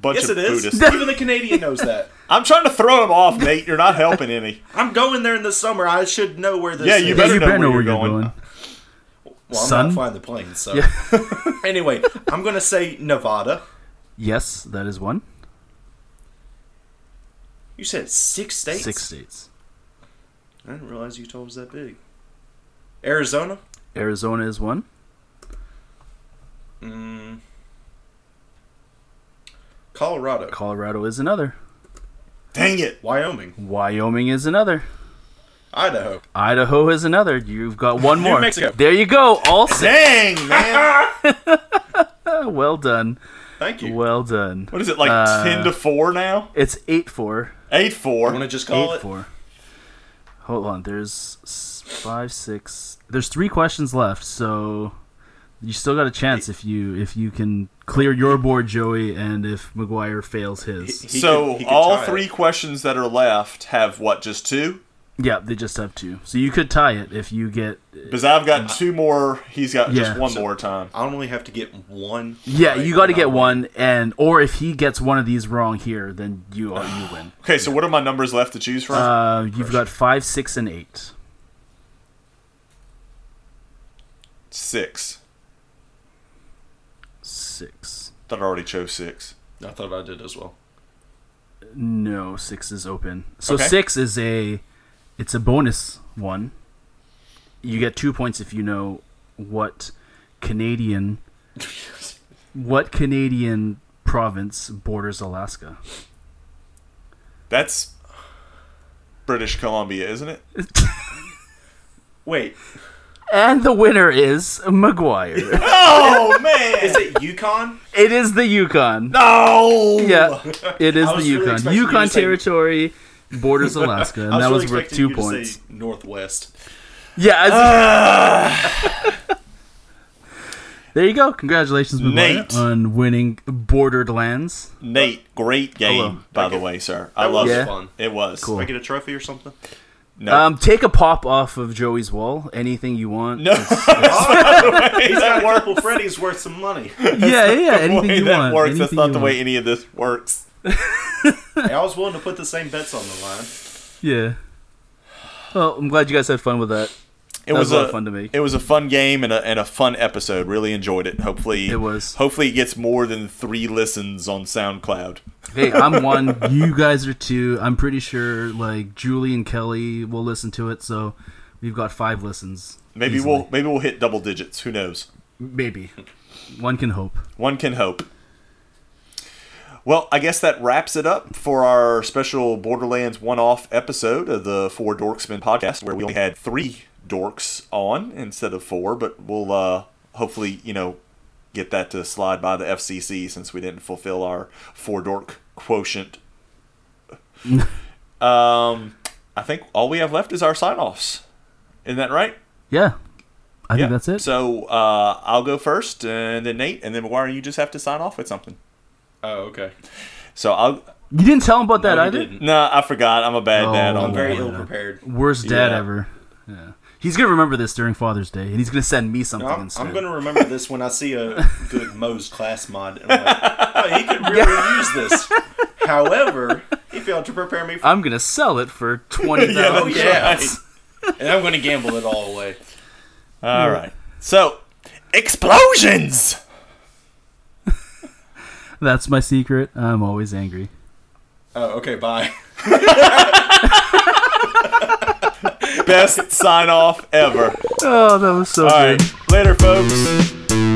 Speaker 1: Bunch
Speaker 2: Yes,
Speaker 1: of
Speaker 2: it is.
Speaker 1: Buddhists. [LAUGHS]
Speaker 2: Even the Canadian knows that.
Speaker 1: I'm trying to throw him off, Nate. You're not helping any. [LAUGHS]
Speaker 2: I'm going there in the summer. I should know where this
Speaker 1: Yeah,
Speaker 2: is.
Speaker 1: you
Speaker 3: Yeah,
Speaker 1: better
Speaker 3: you
Speaker 1: know
Speaker 3: better know
Speaker 1: where
Speaker 3: where
Speaker 1: you're
Speaker 3: you're
Speaker 1: going.
Speaker 3: going.
Speaker 2: Well, I'm
Speaker 3: Son?
Speaker 2: not flying the plane, so.
Speaker 3: Yeah. [LAUGHS]
Speaker 2: anyway, I'm going to say Nevada.
Speaker 3: Yes, that is one.
Speaker 2: You said six states?
Speaker 3: Six states.
Speaker 2: I didn't realize Utah was that big. Arizona?
Speaker 3: Arizona is one.
Speaker 2: Mm. Colorado.
Speaker 3: Colorado is another.
Speaker 1: Dang it!
Speaker 2: Wyoming.
Speaker 3: Wyoming is another.
Speaker 2: Idaho.
Speaker 3: Idaho is another. You've got one
Speaker 2: New
Speaker 3: more.
Speaker 2: Mexico.
Speaker 3: There you go. All [LAUGHS] six.
Speaker 1: Dang man! [LAUGHS]
Speaker 3: well done.
Speaker 2: Thank you.
Speaker 3: Well done.
Speaker 1: What is it like?
Speaker 3: Uh,
Speaker 1: ten to four now?
Speaker 3: It's eight four.
Speaker 1: 8
Speaker 2: 4.
Speaker 1: I'm
Speaker 2: going to just call
Speaker 3: Eight
Speaker 2: it.
Speaker 3: four. Hold on. There's s- five, six. There's three questions left, so you still got a chance if you if you can clear your board, Joey, and if McGuire fails his.
Speaker 2: He
Speaker 1: so
Speaker 2: could- could
Speaker 1: all
Speaker 2: tie it.
Speaker 1: three questions that are left have what? Just two?
Speaker 3: Yeah, they just have two. So you could tie it if you get.
Speaker 1: Because I've got two more. He's got
Speaker 3: Yeah.
Speaker 1: just one
Speaker 2: So-
Speaker 1: more time.
Speaker 2: I only have to get one.
Speaker 3: Yeah,
Speaker 2: right,
Speaker 3: you got to get one, and or if he gets one of these wrong here, then you are you win. [SIGHS]
Speaker 1: Okay, so what are my numbers left to choose from?
Speaker 3: Uh, you've got five, six, and eight.
Speaker 1: six.
Speaker 3: Six.
Speaker 1: Thought I already chose six.
Speaker 2: I thought I did as well.
Speaker 3: No, six is open. So
Speaker 1: Okay.
Speaker 3: six is a, it's a bonus one. You get two points if you know what Canadian, [LAUGHS] what Canadian province borders Alaska.
Speaker 1: That's British Columbia, isn't it? [LAUGHS]
Speaker 2: Wait,
Speaker 3: And the winner is McGuire. [LAUGHS]
Speaker 1: Oh man!
Speaker 2: is it Yukon?
Speaker 3: it is the Yukon.
Speaker 1: no.
Speaker 3: Yeah, it is
Speaker 2: I
Speaker 3: the
Speaker 2: was really
Speaker 3: Yukon.
Speaker 2: expecting you
Speaker 3: Yukon
Speaker 2: say-
Speaker 3: territory borders [LAUGHS] Alaska, and
Speaker 2: I
Speaker 3: that
Speaker 2: was
Speaker 3: was
Speaker 2: really
Speaker 3: worth
Speaker 2: expecting
Speaker 3: two
Speaker 2: you to
Speaker 3: points.
Speaker 2: say Northwest.
Speaker 3: Yeah. as-
Speaker 1: Ah. [SIGHS]
Speaker 3: there you go. Congratulations, McGuire,
Speaker 1: Nate.
Speaker 3: on winning Bordered Lands.
Speaker 1: Nate, great game,
Speaker 3: Hello.
Speaker 1: by
Speaker 2: Thank
Speaker 1: the
Speaker 2: you.
Speaker 1: way, sir. I love
Speaker 2: was
Speaker 3: Yeah.
Speaker 1: it.
Speaker 2: fun.
Speaker 1: It was.
Speaker 3: Cool.
Speaker 2: Do I get a trophy or something?
Speaker 1: No.
Speaker 3: Um, take a pop off of Joey's wall. Anything you want.
Speaker 1: no. [LAUGHS]
Speaker 2: He's got a couple Freddy's worth some money. [LAUGHS]
Speaker 3: Yeah, yeah, yeah. Anything you
Speaker 1: that
Speaker 3: want.
Speaker 1: works.
Speaker 3: anything
Speaker 1: That's not
Speaker 3: you
Speaker 1: the
Speaker 3: want.
Speaker 1: way any of this works.
Speaker 2: Hey, I was willing to put the same bets on the line.
Speaker 3: Yeah. Well, I'm glad you guys had fun with that.
Speaker 1: It was,
Speaker 3: was a lot
Speaker 1: a
Speaker 3: of fun to me.
Speaker 1: It was a fun game and a, and a fun episode. Really enjoyed it. Hopefully,
Speaker 3: It was.
Speaker 1: Hopefully, it gets more than three listens on SoundCloud.
Speaker 3: Hey, I'm [LAUGHS] one. you guys are two. I'm pretty sure like Julie and Kelly will listen to it. So we've got five listens.
Speaker 1: Maybe
Speaker 3: easily.
Speaker 1: we'll maybe we'll hit double digits. Who knows?
Speaker 3: maybe. One can hope.
Speaker 1: One can hope. Well, I guess that wraps it up for our special Borderlands one-off episode of the Four Dorksmen podcast, where we only had three dorks on instead of four. But we'll uh, hopefully, you know, get that to slide by the FCC since we didn't fulfill our four dork quotient. [LAUGHS] um, I think all we have left is our sign-offs. Isn't that right?
Speaker 3: Yeah. I
Speaker 1: Yeah.
Speaker 3: think that's it.
Speaker 1: So uh, I'll go first, and then Nate, and then McGuire. You just have to sign off with something.
Speaker 2: Oh, okay.
Speaker 1: So I'll.
Speaker 3: You didn't tell him about that
Speaker 2: No, you
Speaker 3: either.
Speaker 2: didn't.
Speaker 1: No, I forgot. I'm a bad dad
Speaker 3: Oh.
Speaker 1: on
Speaker 2: I'm very ill prepared.
Speaker 3: Worst dad
Speaker 1: Yeah.
Speaker 3: ever. Yeah. He's gonna remember this during Father's Day, and he's gonna send me something
Speaker 2: I'm,
Speaker 3: instead.
Speaker 2: I'm going to remember this when I see a good Moze class mod. And I'm like, oh, he could really use this. However, he failed to prepare me for
Speaker 3: I'm gonna sell it for twenty [LAUGHS]
Speaker 1: Yeah, oh,
Speaker 3: thousand.
Speaker 2: Oh, yeah. And I'm going to gamble it all away.
Speaker 1: All right. So explosions. [LAUGHS]
Speaker 3: That's my secret. I'm always angry.
Speaker 2: Oh, okay, bye. [LAUGHS]
Speaker 1: Best sign off ever.
Speaker 3: Oh, that was so
Speaker 1: All
Speaker 3: good.
Speaker 1: right. Later, folks.